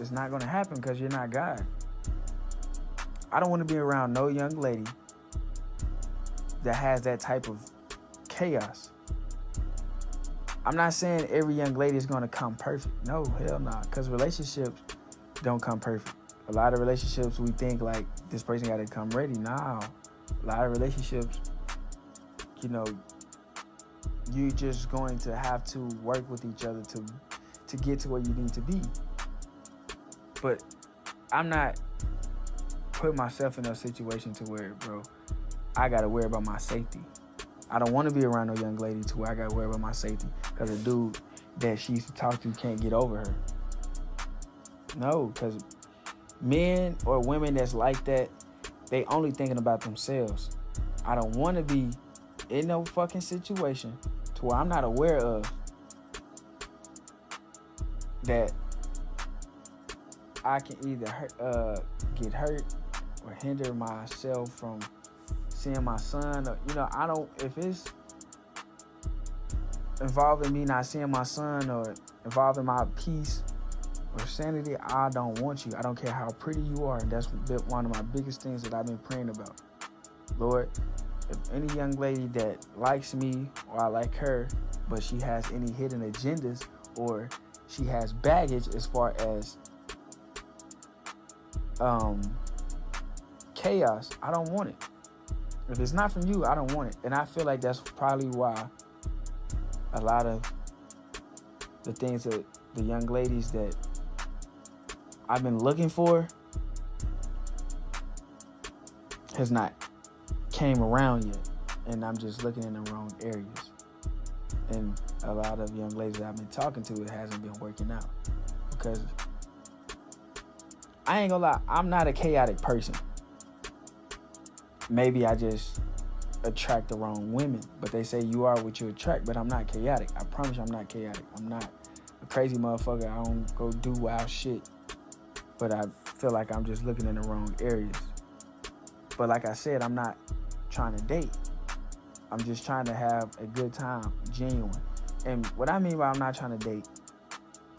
It's not going to happen because you're not God. I don't want to be around no young lady that has that type of chaos. I'm not saying every young lady is going to come perfect. No, hell no. Nah. Because relationships don't come perfect. A lot of relationships, we think like this person got to come ready. Nah, a lot of relationships, you know, you just going to have to work with each other to to get to where you need to be. But I'm not putting myself in a situation to where, bro, I gotta worry about my safety. I don't want to be around no young lady to where I gotta worry about my safety because a dude that she used to talk to can't get over her. No, because men or women that's like that, they only thinking about themselves. I don't want to be in no fucking situation to where I'm not aware of that I can either uh, get hurt or hinder myself from seeing my son. You know, I don't, if it's involving me not seeing my son or involving my peace or sanity, I don't want you. I don't care how pretty you are. And that's one of my biggest things that I've been praying about. Lord, if any young lady that likes me or I like her, but she has any hidden agendas or she has baggage as far as um, chaos, I don't want it. If it's not from you, I don't want it. And I feel like that's probably why a lot of the things that the young ladies that I've been looking for has not came around yet. And I'm just looking in the wrong areas. And a lot of young ladies I've been talking to, it hasn't been working out. Because I ain't gonna lie, I'm not a chaotic person. Maybe I just attract the wrong women. But they say you are what you attract, but I'm not chaotic. I promise you I'm not chaotic. I'm not a crazy motherfucker. I don't go do wild shit. But I feel like I'm just looking in the wrong areas. But like I said, I'm not trying to date. I'm just trying to have a good time, genuine. And what I mean by I'm not trying to date,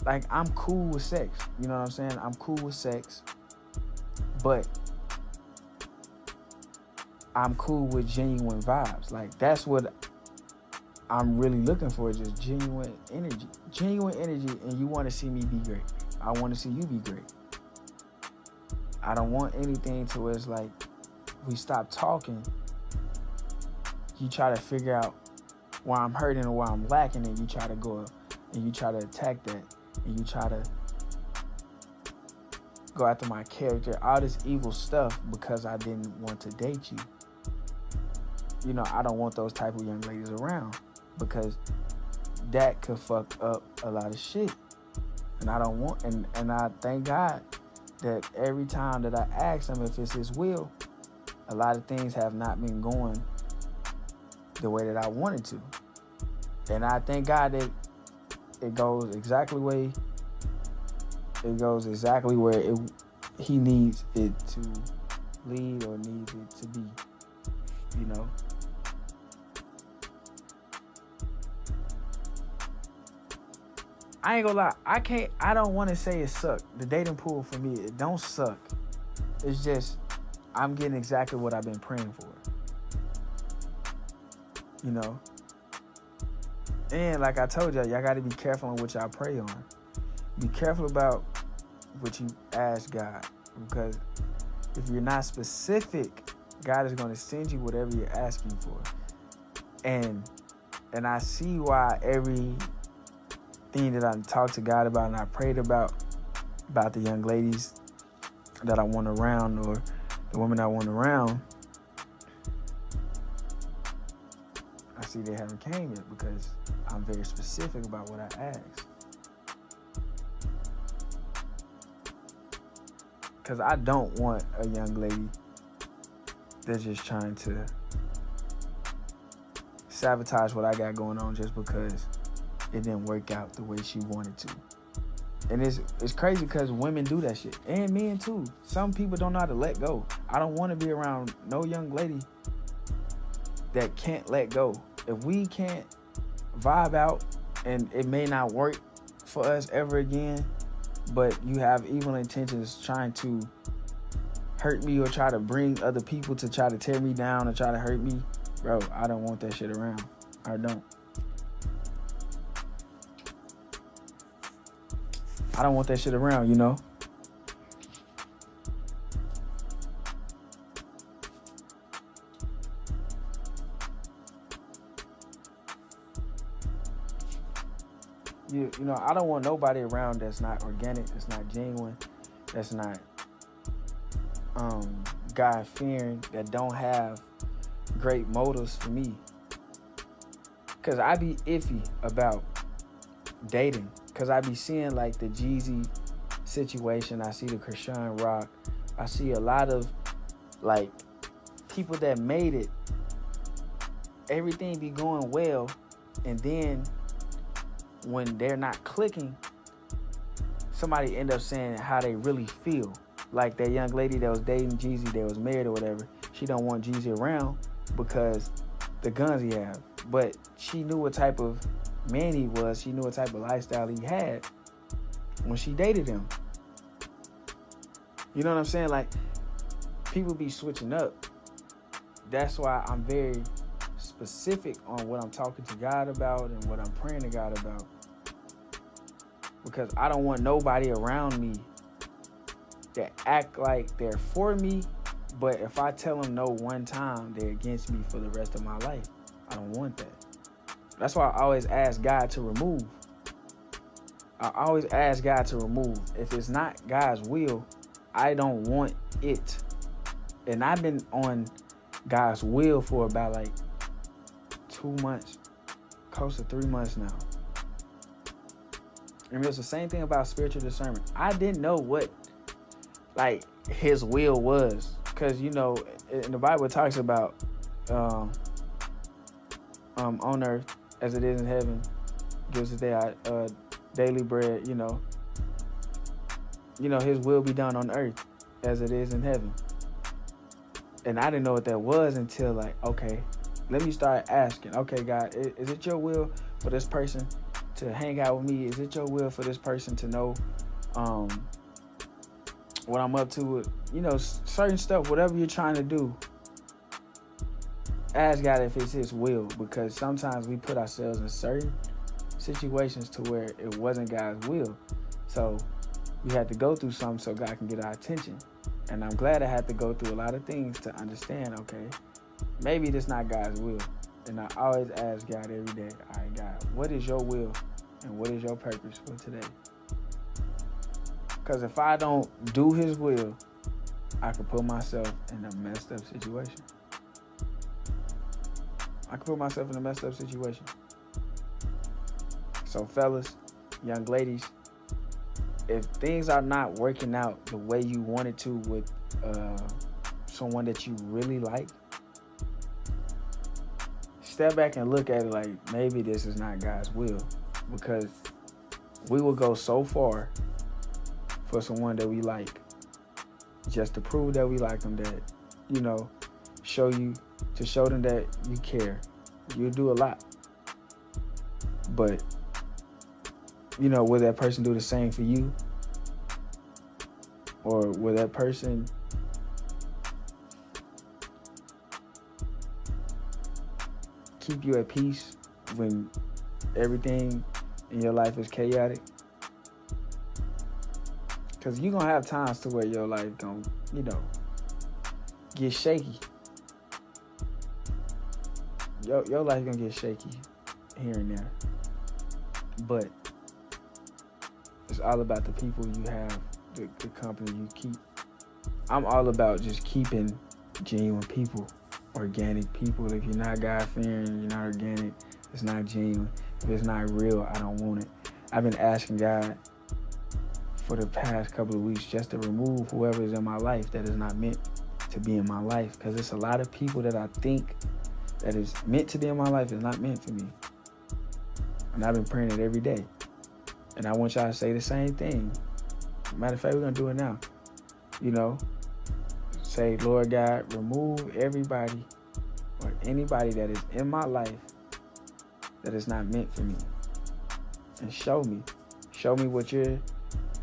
like I'm cool with sex. You know what I'm saying? I'm cool with sex. But I'm cool with genuine vibes. Like that's what I'm really looking for, just genuine energy. Genuine energy and you want to see me be great. I want to see you be great. I don't want anything to where it's like we stop talking. You try to figure out why I'm hurting or why I'm lacking, and you try to go and you try to attack that and you try to go after my character, all this evil stuff because I didn't want to date you. You know, I don't want those type of young ladies around because that could fuck up a lot of shit. And I don't want and, and I thank God that every time that I ask him if it's his will, a lot of things have not been going the way that I wanted to. And I thank God that it goes exactly way it goes exactly where it he needs it to lead or needs it to be. You know? I ain't gonna lie, I can't I don't wanna say it sucked. The dating pool for me, it don't suck. It's just I'm getting exactly what I've been praying for. You know? And like I told y'all, y'all gotta be careful on what y'all pray on. Be careful about what you ask God. Because if you're not specific, God is gonna send you whatever you're asking for. And and I see why every thing that I talked to God about and I prayed about about the young ladies that I want around or the women I want around, see they haven't came yet because I'm very specific about what I ask. Cause I don't want a young lady that's just trying to sabotage what I got going on just because it didn't work out the way she wanted to. And it's it's crazy because women do that shit. And men too. Some people don't know how to let go. I don't want to be around no young lady that can't let go. If we can't vibe out and it may not work for us ever again, but you have evil intentions trying to hurt me or try to bring other people to try to tear me down or try to hurt me, bro, I don't want that shit around. I don't. I don't want that shit around, you know? You, you know, I don't want nobody around that's not organic, that's not genuine, that's not um, God fearing, that don't have great motives for me. Cause I be iffy about dating Cause I be seeing like the Jeezy situation. I see the Chrisean Rock. I see a lot of like people that made it. Everything be going well, and then when they're not clicking, somebody end up saying how they really feel. Like that young lady that was dating Jeezy, that was married or whatever. She don't want Jeezy around because the guns he have. But she knew what type of man he was, she knew what type of lifestyle he had when she dated him. You know what I'm saying? Like, people be switching up. That's why I'm very specific on what I'm talking to God about and what I'm praying to God about. Because I don't want nobody around me that act like they're for me, but if I tell them no one time, they're against me for the rest of my life. I don't want that. That's why I always ask God to remove. I always ask God to remove. If it's not God's will, I don't want it. And I've been on God's will for about like two months, close to three months now. And it's the same thing about spiritual discernment. I didn't know what like his will was. Cause you know, in the Bible talks about um, um, on earth as it is in heaven. Gives us their uh, daily bread, you know. You know, his will be done on earth as it is in heaven. And I didn't know what that was until like, okay, let me start asking. Okay, God, is, is it your will for this person to hang out with me? Is it your will for this person to know um, what I'm up to? You know, certain stuff, whatever you're trying to do, ask God if it's His will because sometimes we put ourselves in certain situations to where it wasn't God's will. So we had to go through something so God can get our attention. And I'm glad I had to go through a lot of things to understand, okay, maybe this not God's will. And I always ask God every day, all right, God, what is your will and what is your purpose for today? Because if I don't do his will, I could put myself in a messed up situation. I could put myself in a messed up situation. So, fellas, young ladies, if things are not working out the way you wanted to with uh, someone that you really like, step back and look at it like maybe this is not God's will because we will go so far for someone that we like just to prove that we like them that you know show you to show them that you care. You do a lot. But you know will that person do the same for you? Or will that person keep you at peace when everything in your life is chaotic? Cause you're gonna have times to where your life gonna, you know, get shaky. Your, your life gonna get shaky here and there. But it's all about the people you have, the, the company you keep. I'm all about just keeping genuine people organic people. If you're not God fearing, you're not organic, it's not genuine. If it's not real, I don't want it. I've been asking God for the past couple of weeks just to remove whoever is in my life that is not meant to be in my life. Because it's a lot of people that I think that is meant to be in my life is not meant for me. And I've been praying it every day. And I want y'all to say the same thing. Matter of fact, we're gonna do it now. You know, say, Lord God, remove everybody or anybody that is in my life that is not meant for me. And show me. Show me what you're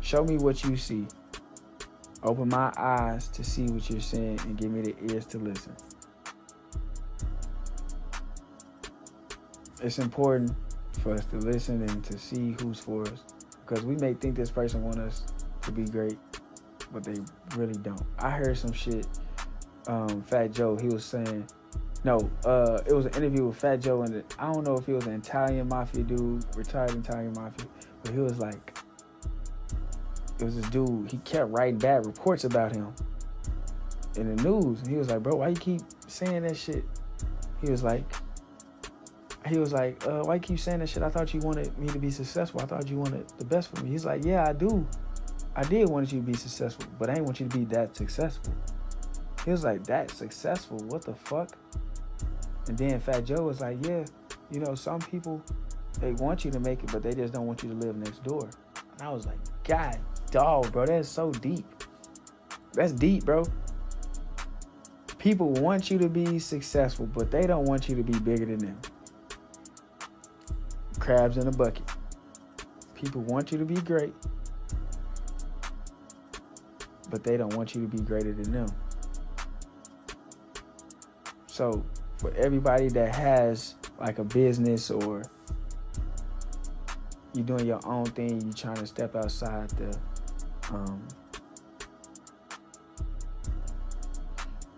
show me what you see. Open my eyes to see what you're saying and give me the ears to listen. It's important for us to listen and to see who's for us because we may think this person want us to be great but they really don't. I heard some shit. Um, Fat Joe, he was saying, no, uh, it was an interview with Fat Joe, and I don't know if he was an Italian mafia dude, retired Italian mafia, but he was like, it was this dude. He kept writing bad reports about him in the news, and he was like, bro, why you keep saying that shit? He was like, he was like, uh, why you keep saying that shit? I thought you wanted me to be successful. I thought you wanted the best for me. He's like, yeah, I do. I did want you to be successful, but I didn't want you to be that successful. He was like, that successful? What the fuck? And then Fat Joe was like, yeah, you know, some people, they want you to make it, but they just don't want you to live next door. And I was like, God, dog, bro, that's so deep. That's deep, bro. People want you to be successful, but they don't want you to be bigger than them. Crabs in a bucket. People want you to be great, but they don't want you to be greater than them. So, for everybody that has like a business or you're doing your own thing, you're trying to step outside the um,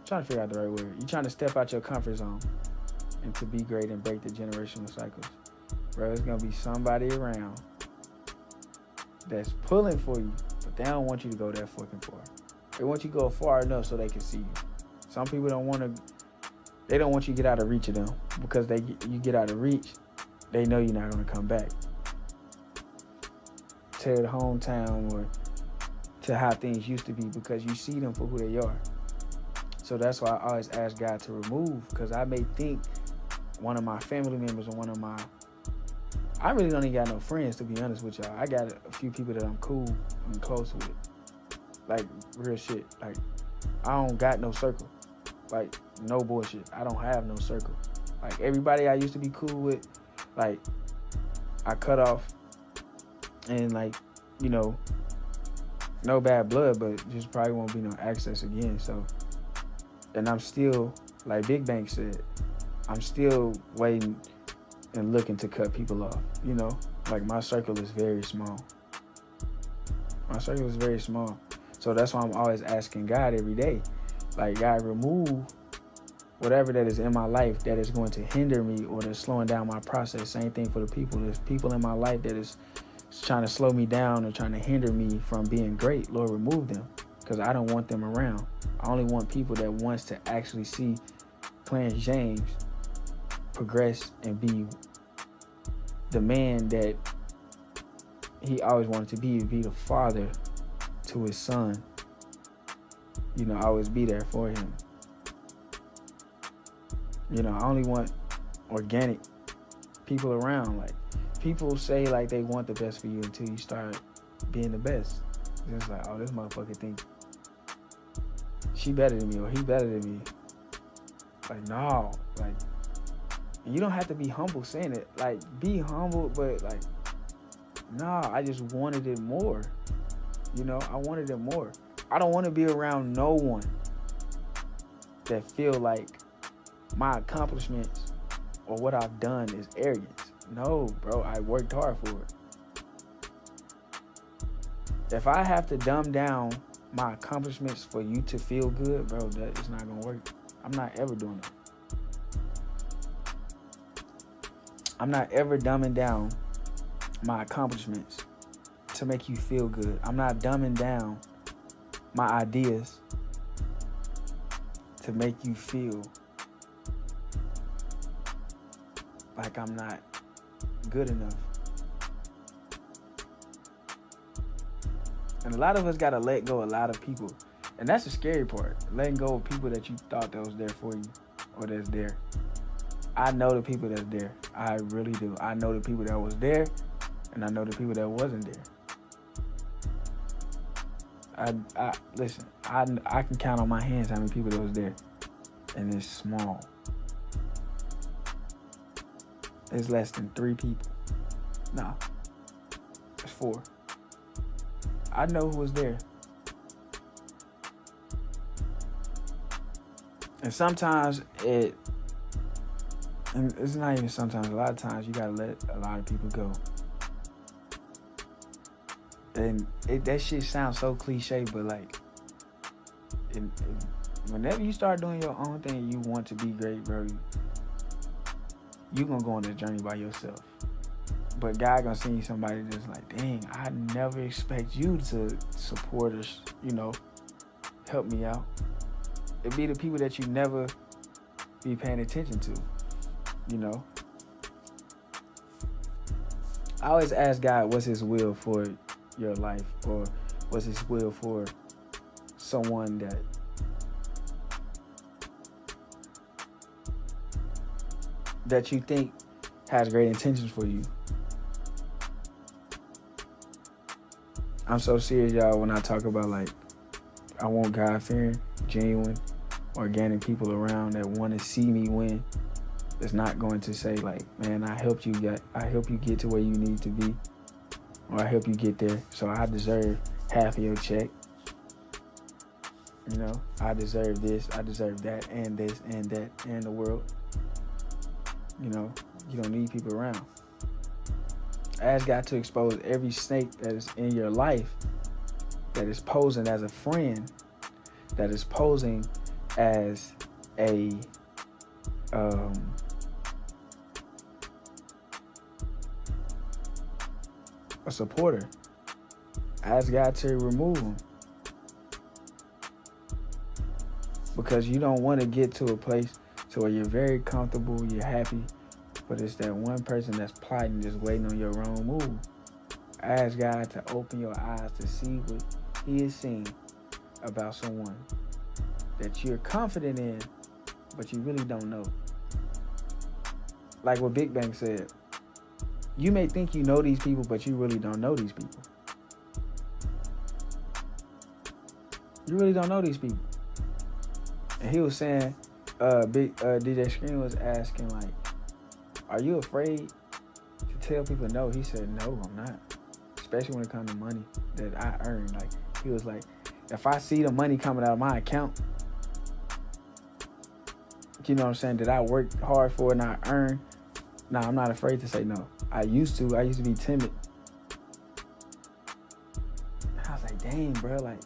trying to figure out the right word. You're trying to step out your comfort zone and to be great and break the generational cycles. Bro, there's gonna be somebody around that's pulling for you but they don't want you to go that fucking far. They want you to go far enough so they can see you. Some people don't want to. They don't want you to get out of reach of them because they you get out of reach, they know you're not gonna come back to the hometown or to how things used to be because you see them for who they are. So that's why I always ask God to remove because I may think one of my family members or one of my I really don't even got no friends to be honest with y'all. I got a few people that I'm cool and close with. Like real shit. Like I don't got no circle. Like no bullshit. I don't have no circle. Like everybody I used to be cool with, like I cut off and like, you know, no bad blood, but just probably won't be no access again. So and I'm still, like Big Bank said, I'm still waiting and looking to cut people off. You know, like my circle is very small. My circle is very small. So that's why I'm always asking God every day, like, God, remove whatever that is in my life that is going to hinder me or that's slowing down my process. Same thing for the people. There's people in my life that is trying to slow me down or trying to hinder me from being great. Lord, remove them because I don't want them around. I only want people that wants to actually see Clarence James progress and be the man that he always wanted to be, be the father to his son. You know, always be there for him. You know, I only want organic people around. Like people say like they want the best for you until you start being the best. It's like, oh, this motherfucker think she better than me or he better than me. Like, no, like you don't have to be humble saying it. Like, be humble, but like, nah, I just wanted it more. You know, I wanted it more. I don't want to be around no one that feel like my accomplishments or what I've done is arrogance. No, bro, I worked hard for it. If I have to dumb down my accomplishments for you to feel good, bro, that is not gonna work. I'm not ever doing it. I'm not ever dumbing down my accomplishments to make you feel good. I'm not dumbing down my ideas to make you feel like I'm not good enough. And a lot of us gotta let go a lot of people. And that's the scary part. Letting go of people that you thought that was there for you or that's there. I know the people that's there. I really do. I know the people that was there and I know the people that wasn't there. I, I listen. I, I can count on my hands how many people that was there, and it's small. It's less than three people. Nah, it's four. I know who was there. And sometimes it, and it's not even sometimes, a lot of times you gotta let a lot of people go. And it, that shit sounds so cliche, but like, it, it, whenever you start doing your own thing, you want to be great, bro. You, gonna go on this journey by yourself. But God gonna send you somebody that's like, dang, I never expect you to support us, you know, help me out. It be the people that you never be paying attention to, you know. I always ask God, what's His will for your life, or what's His will for someone that that you think has great intentions for you. I'm so serious, y'all, when I talk about like I want God fearing, genuine, organic people around that want to see me win. It's not going to say like, man, I helped you get I help you get to where you need to be. Or I help you get there. So I deserve half of your check. You know, I deserve this, I deserve that, and this, and that, and the world. You know, you don't need people around. Ask God to expose every snake that is in your life that is posing as a friend, that is posing as a um, a supporter. Ask God to remove them. Because you don't want to get to a place to where you're very comfortable, you're happy, but it's that one person that's plotting, just waiting on your wrong move. Ask God to open your eyes to see what He is seeing about someone that you're confident in, but you really don't know. Like what Big Bank said, you may think you know these people, but you really don't know these people. You really don't know these people. And he was saying, uh, big uh, DJ Scream was asking like, are you afraid to tell people no? He said, no, I'm not. Especially when it comes to money that I earn. Like, he was like, if I see the money coming out of my account, you know what I'm saying, that I worked hard for and I earned, nah, I'm not afraid to say no. I used to, I used to be timid. I was like, dang, bro, like,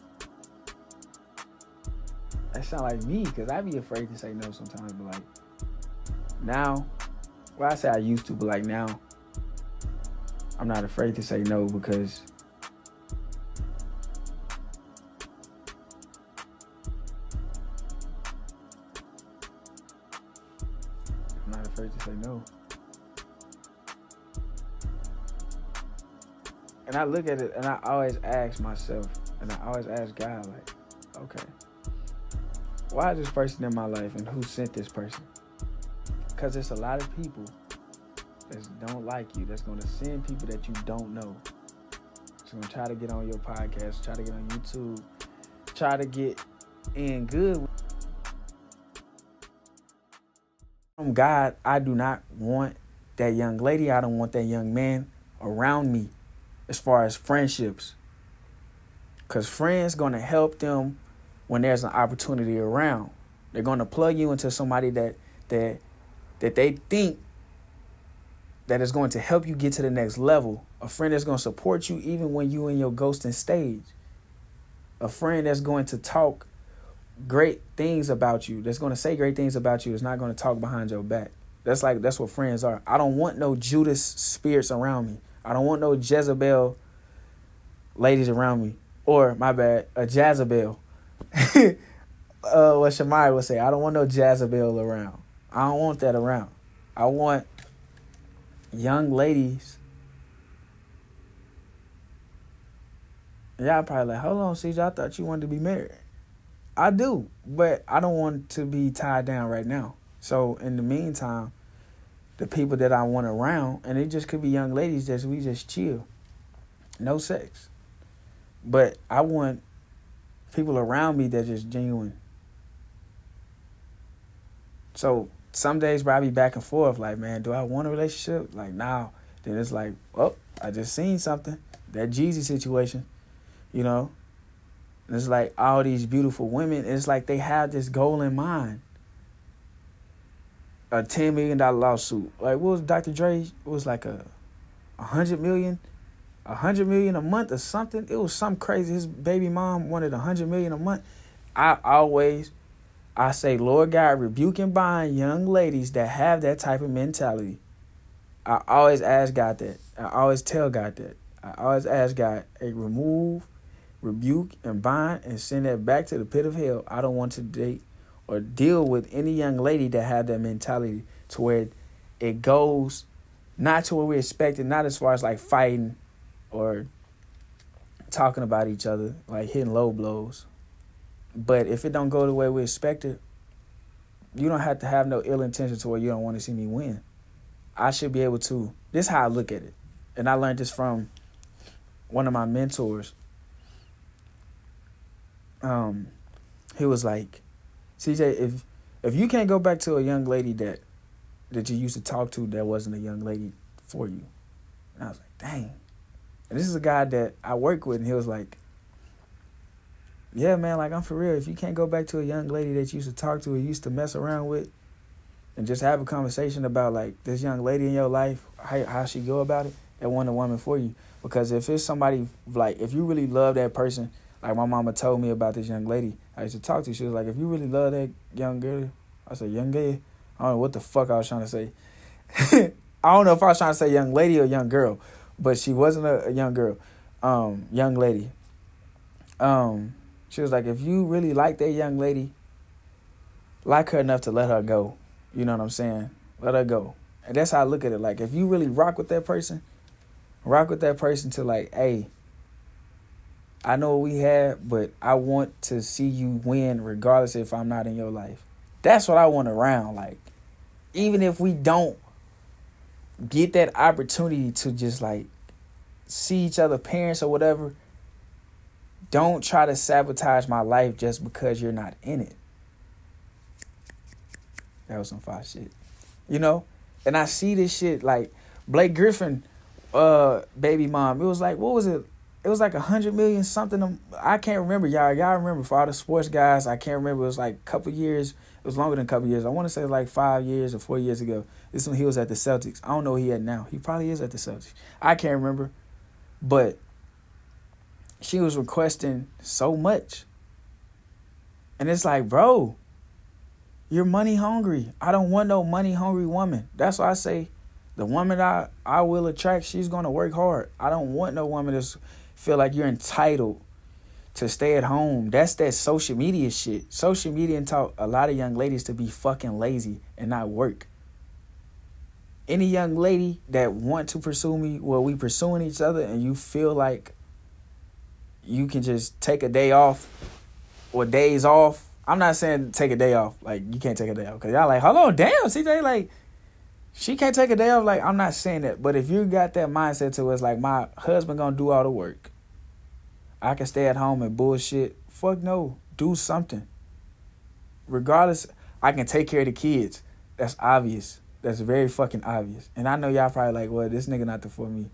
sound like me, because I'd be afraid to say no sometimes, but like, now, well, I say I used to, but like now, I'm not afraid to say no because I'm not afraid to say no. And I look at it and I always ask myself, and I always ask God, like, okay, why is this person in my life and who sent this person? Because there's a lot of people that don't like you, that's gonna send people that you don't know. So gonna try to get on your podcast, try to get on YouTube, try to get in good. From God, I do not want that young lady. I don't want that young man around me as far as friendships. Cause friends gonna help them when there's an opportunity around. They're gonna plug you into somebody that that that they think that is going to help you get to the next level. A friend that's going to support you even when you in your ghosting stage. A friend that's going to talk great things about you. That's going to say great things about you. Is not going to talk behind your back. That's like that's what friends are. I don't want no Judas spirits around me. I don't want no Jezebel ladies around me. Or my bad, a Jezebel. uh, what Shamai would say. I don't want no Jezebel around. I don't want that around. I want young ladies. Y'all probably like, hold on, CJ, I thought you wanted to be married. I do, but I don't want to be tied down right now. So in the meantime, the people that I want around, and it just could be young ladies that we just chill. No sex. But I want people around me that just genuine. So some days, bro, I be back and forth. Like, man, do I want a relationship? Like now, then it's like, oh, I just seen something. That Jeezy situation, you know. And it's like all these beautiful women. It's like they have this goal in mind. A ten million dollar lawsuit. Like what was Dr. Dre? It was like a, a hundred million, a hundred million a month or something. It was some crazy. His baby mom wanted a hundred million a month. I always I say, Lord God, rebuke and bind young ladies that have that type of mentality. I always ask God that. I always tell God that. I always ask God, hey, remove, rebuke, and bind, and send that back to the pit of hell. I don't want to date or deal with any young lady that have that mentality to where it goes not to what we expected, not as far as like fighting or talking about each other, like hitting low blows. But if it don't go the way we expected, you don't have to have no ill intention to where you don't want to see me win. I should be able to. This is how I look at it. And I learned this from one of my mentors. Um, he was like, CJ, if if you can't go back to a young lady that that you used to talk to that wasn't a young lady for you. And I was like, dang. And this is a guy that I work with, and he was like, yeah, man, like I'm for real. If you can't go back to a young lady that you used to talk to or used to mess around with and just have a conversation about like this young lady in your life, how, how she go about it, that one a woman for you. Because if it's somebody like if you really love that person, like my mama told me about this young lady I used to talk to, she was like, if you really love that young girl, I said, young girl, I don't know what the fuck I was trying to say. I don't know if I was trying to say young lady or young girl, but she wasn't a, a young girl, um, young lady. Um, she was like, if you really like that young lady, like her enough to let her go. You know what I'm saying? Let her go. And that's how I look at it. Like, if you really rock with that person, rock with that person to like, hey, I know what we had, but I want to see you win regardless if I'm not in your life. That's what I want around. Like, even if we don't get that opportunity to just like see each other parents or whatever, don't try to sabotage my life just because you're not in it. That was some fire shit. You know? And I see this shit like Blake Griffin, uh, baby mom. It was like, what was it? It was like a hundred million something. I can't remember, y'all. Y'all remember for all the sports guys? I can't remember. It was like a couple years. It was longer than a couple years. I want to say like five years or four years ago. This when he was at the Celtics. I don't know he at now. He probably is at the Celtics. I can't remember, but she was requesting so much. And it's like, bro, you're money hungry. I don't want no money hungry woman. That's why I say the woman I, I will attract, she's gonna work hard. I don't want no woman that's feel like you're entitled to stay at home. That's that social media shit. Social media taught a lot of young ladies to be fucking lazy and not work. Any young lady that want to pursue me, well, we pursuing each other, and you feel like you can just take a day off or days off. I'm not saying take a day off. Like you can't take a day off because y'all like, hold on, damn, CJ, like She can't take a day off. Like I'm not saying that, but if you got that mindset to us, like my husband gonna do all the work. I can stay at home and bullshit. Fuck no. Do something. Regardless, I can take care of the kids. That's obvious. That's very fucking obvious. And I know y'all probably like, well, this nigga not the for me.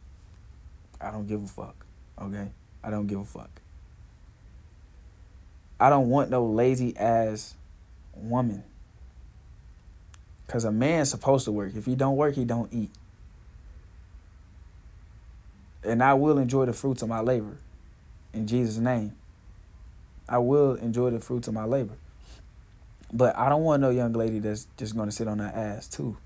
I don't give a fuck. Okay? I don't give a fuck. I don't want no lazy ass woman. Cause a man's supposed to work. If he don't work, he don't eat. And I will enjoy the fruits of my labor. In Jesus' name. I will enjoy the fruits of my labor. But I don't want no young lady that's just gonna sit on her ass too.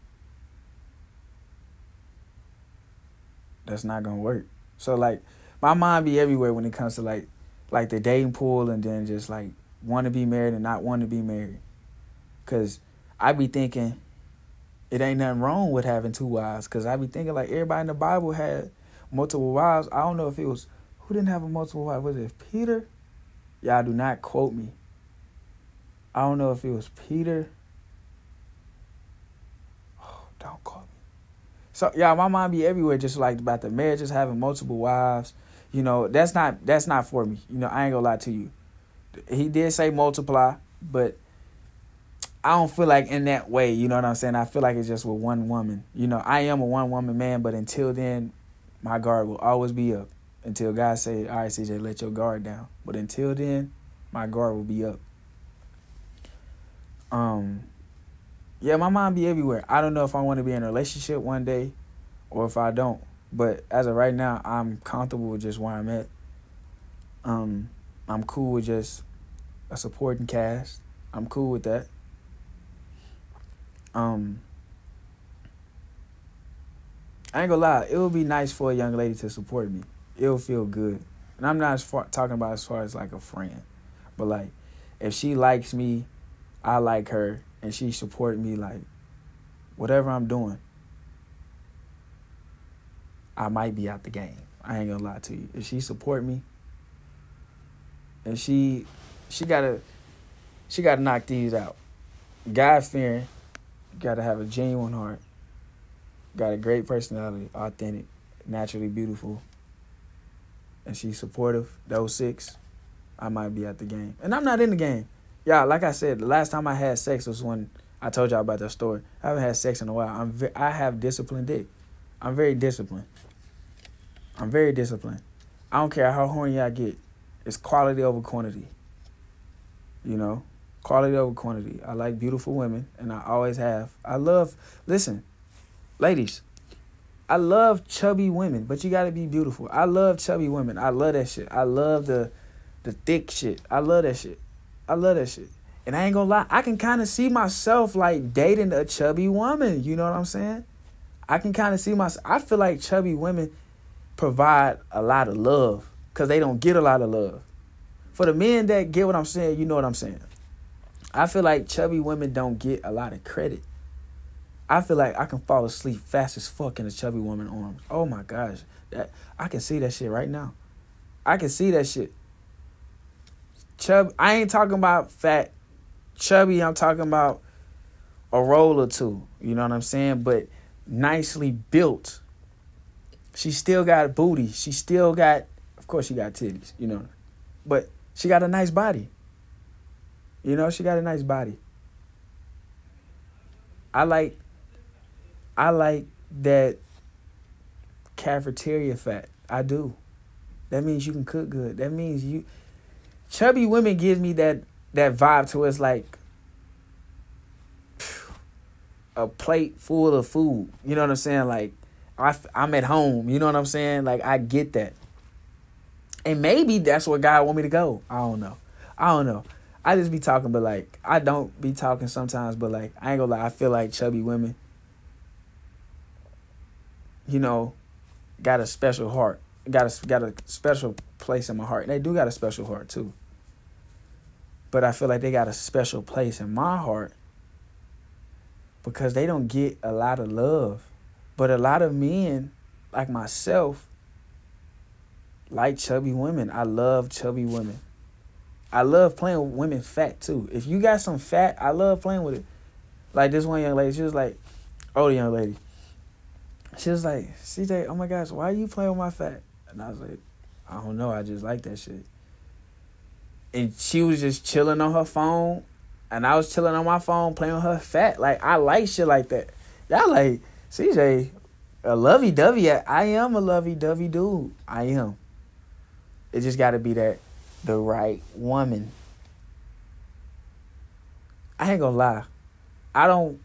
That's not gonna work. So like my mind be everywhere when it comes to like like the dating pool and then just like want to be married and not want to be married. Cause I be thinking it ain't nothing wrong with having two wives. Cause I be thinking like everybody in the Bible had multiple wives. I don't know if it was didn't have a multiple wife. Was it Peter? Y'all do not quote me. I don't know if it was Peter. Oh, don't quote me. So yeah, my mind be everywhere, just like about the marriages, having multiple wives. You know, that's not that's not for me. You know, I ain't gonna lie to you. He did say multiply, but I don't feel like in that way. You know what I'm saying? I feel like it's just with one woman. You know, I am a one woman man, but until then, my guard will always be up. Until God say, "All right, CJ, let your guard down." But until then, my guard will be up. Um, yeah, my mind be everywhere. I don't know if I want to be in a relationship one day or if I don't. But as of right now, I'm comfortable with just where I'm at. Um, I'm cool with just a supporting cast. I'm cool with that. Um, I ain't gonna lie, it would be nice for a young lady to support me. It'll feel good. And I'm not far, talking about as far as like a friend, but like if she likes me, I like her, and she support me like whatever I'm doing, I might be out the game. I ain't gonna lie to you. If she support me, and she she gotta she gotta knock these out. God fearing, gotta have a genuine heart, got a great personality, authentic, naturally beautiful, and she's supportive. Those six, I might be at the game, and I'm not in the game yeah, like I said, the last time I had sex was when I told y'all about that story. I haven't had sex in a while. I'm ve- I have disciplined dick. I'm very disciplined. I'm very disciplined. I don't care how horny I get. It's quality over quantity. You know, quality over quantity. I like beautiful women, and I always have. I love. Listen, ladies. I love chubby women, but you gotta be beautiful. I love chubby women. I love that shit. I love the the thick shit. I love that shit. I love that shit. And I ain't gonna lie, I can kind of see myself like dating a chubby woman. You know what I'm saying? I can kind of see myself. I feel like chubby women provide a lot of love because they don't get a lot of love. For the men that get what I'm saying, you know what I'm saying. I feel like chubby women don't get a lot of credit. I feel like I can fall asleep fast as fuck in a chubby woman arms. Oh my gosh, that I can see that shit right now. I can see that shit. Chub, I ain't talking about fat, chubby. I'm talking about a roll or two. You know what I'm saying? But nicely built. She still got booty. She still got, of course, she got titties. You know, but she got a nice body. You know, she got a nice body. I like, I like that cafeteria fat. I do. That means you can cook good. That means you chubby women gives me that that vibe to it's like a plate full of food. You know what I'm saying? Like I, I'm at home. You know what I'm saying? Like I get that. And maybe that's where God want me to go. I don't know. I don't know. I just be talking, but like I don't be talking sometimes. But like I ain't gonna lie, I feel like chubby women, you know, got a special heart. Got a got a special place in my heart. And they do got a special heart too but I feel like they got a special place in my heart because they don't get a lot of love. But a lot of men, like myself, like chubby women. I love chubby women. I love playing with women fat too. If you got some fat, I love playing with it. Like this one young lady, she was like, oh, older young lady. She was like, CJ, oh my gosh, why are you playing with my fat? And I was like, I don't know, I just like that shit. And she was just chilling on her phone, and I was chilling on my phone playing with her fat. Like I like shit like that. Y'all like CJ, a lovey dovey. I am a lovey dovey dude. I am. It just got to be that the right woman. I ain't gonna lie. I don't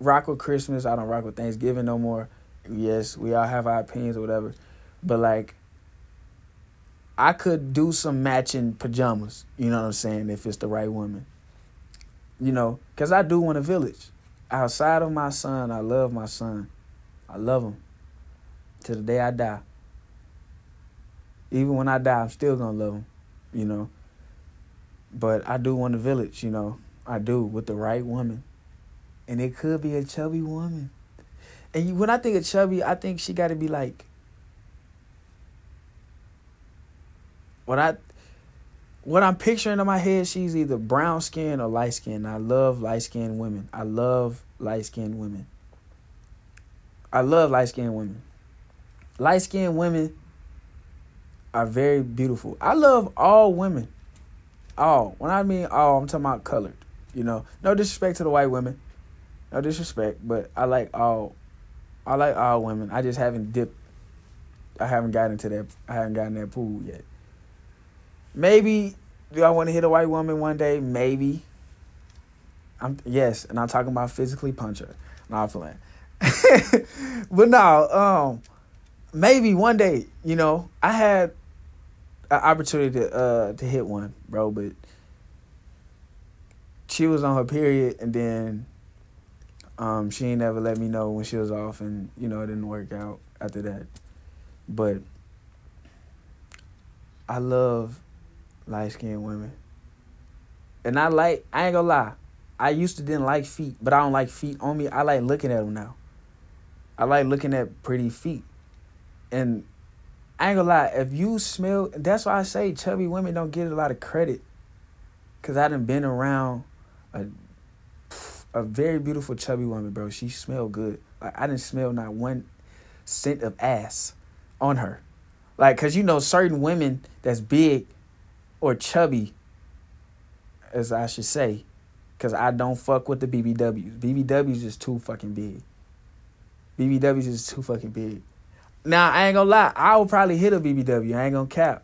rock with Christmas. I don't rock with Thanksgiving no more. Yes, we all have our opinions or whatever. But like I could do some matching pajamas, you know what I'm saying, if it's the right woman. You know, cuz I do want a village. Outside of my son, I love my son. I love him. Till the day I die. Even when I die, I'm still going to love him, you know. But I do want a village, you know. I do with the right woman. And it could be a chubby woman. And when I think of chubby, I think she got to be like what I what I'm picturing in my head, she's either brown skin or light skin. I love light skinned women. I love light skinned women. I love light skinned women. Light skinned women are very beautiful. I love all women. All. When I mean all, I'm talking about colored. You know, no disrespect to the white women. No disrespect, but I like all. I like all women. I just haven't dipped. I haven't gotten into that. I haven't gotten that pool yet. Maybe do I want to hit a white woman one day? Maybe. I'm yes, and I'm talking about physically punch her. Not playing. but no, um, maybe one day, you know, I had an opportunity to uh to hit one, bro, but she was on her period and then um she ain't never let me know when she was off and you know it didn't work out after that. But I love light skinned women. And I like, I ain't gonna lie, I used to didn't like feet, but I don't like feet on me. I like looking at them now. I like looking at pretty feet. And I ain't gonna lie, if you smell, that's why I say chubby women don't get a lot of credit. Cause I done been around a, a very beautiful chubby woman, bro. She smelled good. Like I didn't smell not one scent of ass on her. Like, cause you know certain women that's big or chubby, as I should say, because I don't fuck with the BBWs. BBWs is too fucking big. BBWs is too fucking big. Now I ain't gonna lie, I will probably hit a BBW. I ain't gonna cap.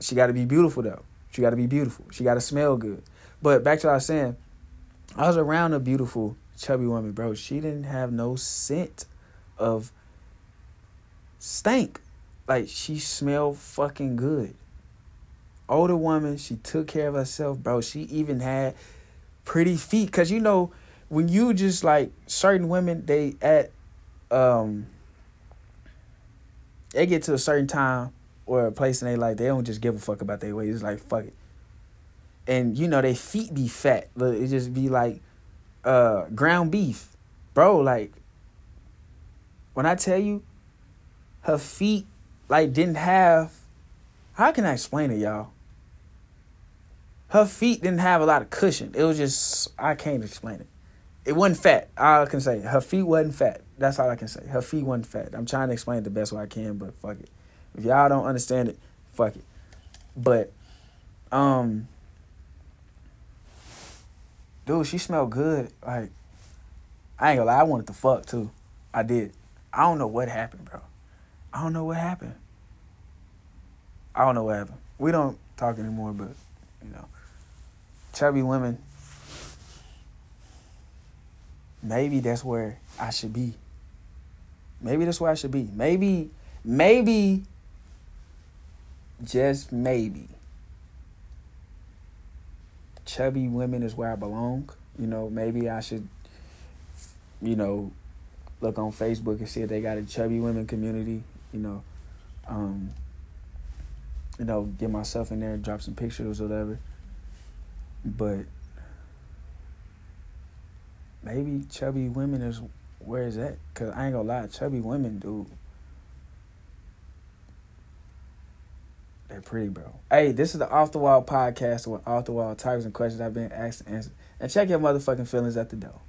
She got to be beautiful though. She got to be beautiful. She got to smell good. But back to what I was saying, I was around a beautiful chubby woman, bro. She didn't have no scent of stank. Like she smelled fucking good older woman. She took care of herself, bro. She even had pretty feet. Cause you know, when you just like certain women, they at um they get to a certain time or a place and they like they don't just give a fuck about their weight. It's like fuck it. And you know, they feet be fat. But it just be like uh ground beef. Bro, like when I tell you her feet like didn't have how can I explain it, y'all? her feet didn't have a lot of cushion. It was just I can't explain it. It wasn't fat. I can say, her feet wasn't fat. That's all I can say. Her feet wasn't fat. I'm trying to explain it the best way I can, but fuck it. If y'all don't understand it, fuck it. But, um, dude, she smelled good. Like, I ain't gonna lie, I wanted to fuck too. I did. I don't know what happened, bro. I don't know what happened. I don't know what happened. We don't talk anymore, but you know chubby women, maybe that's where I should be. Maybe that's where I should be. Maybe, maybe, just maybe, chubby women is where I belong. You know, maybe I should, you know, look on Facebook and see if they got a chubby women community. You know, um, you know, get myself in there, and drop some pictures or whatever. But maybe chubby women is where is that? Cause I ain't gonna lie, chubby women, dude. They're pretty, bro. Hey, this is the Off the Wall podcast with off the wall topics and questions I've been asked and answered. And check your motherfucking feelings at the door.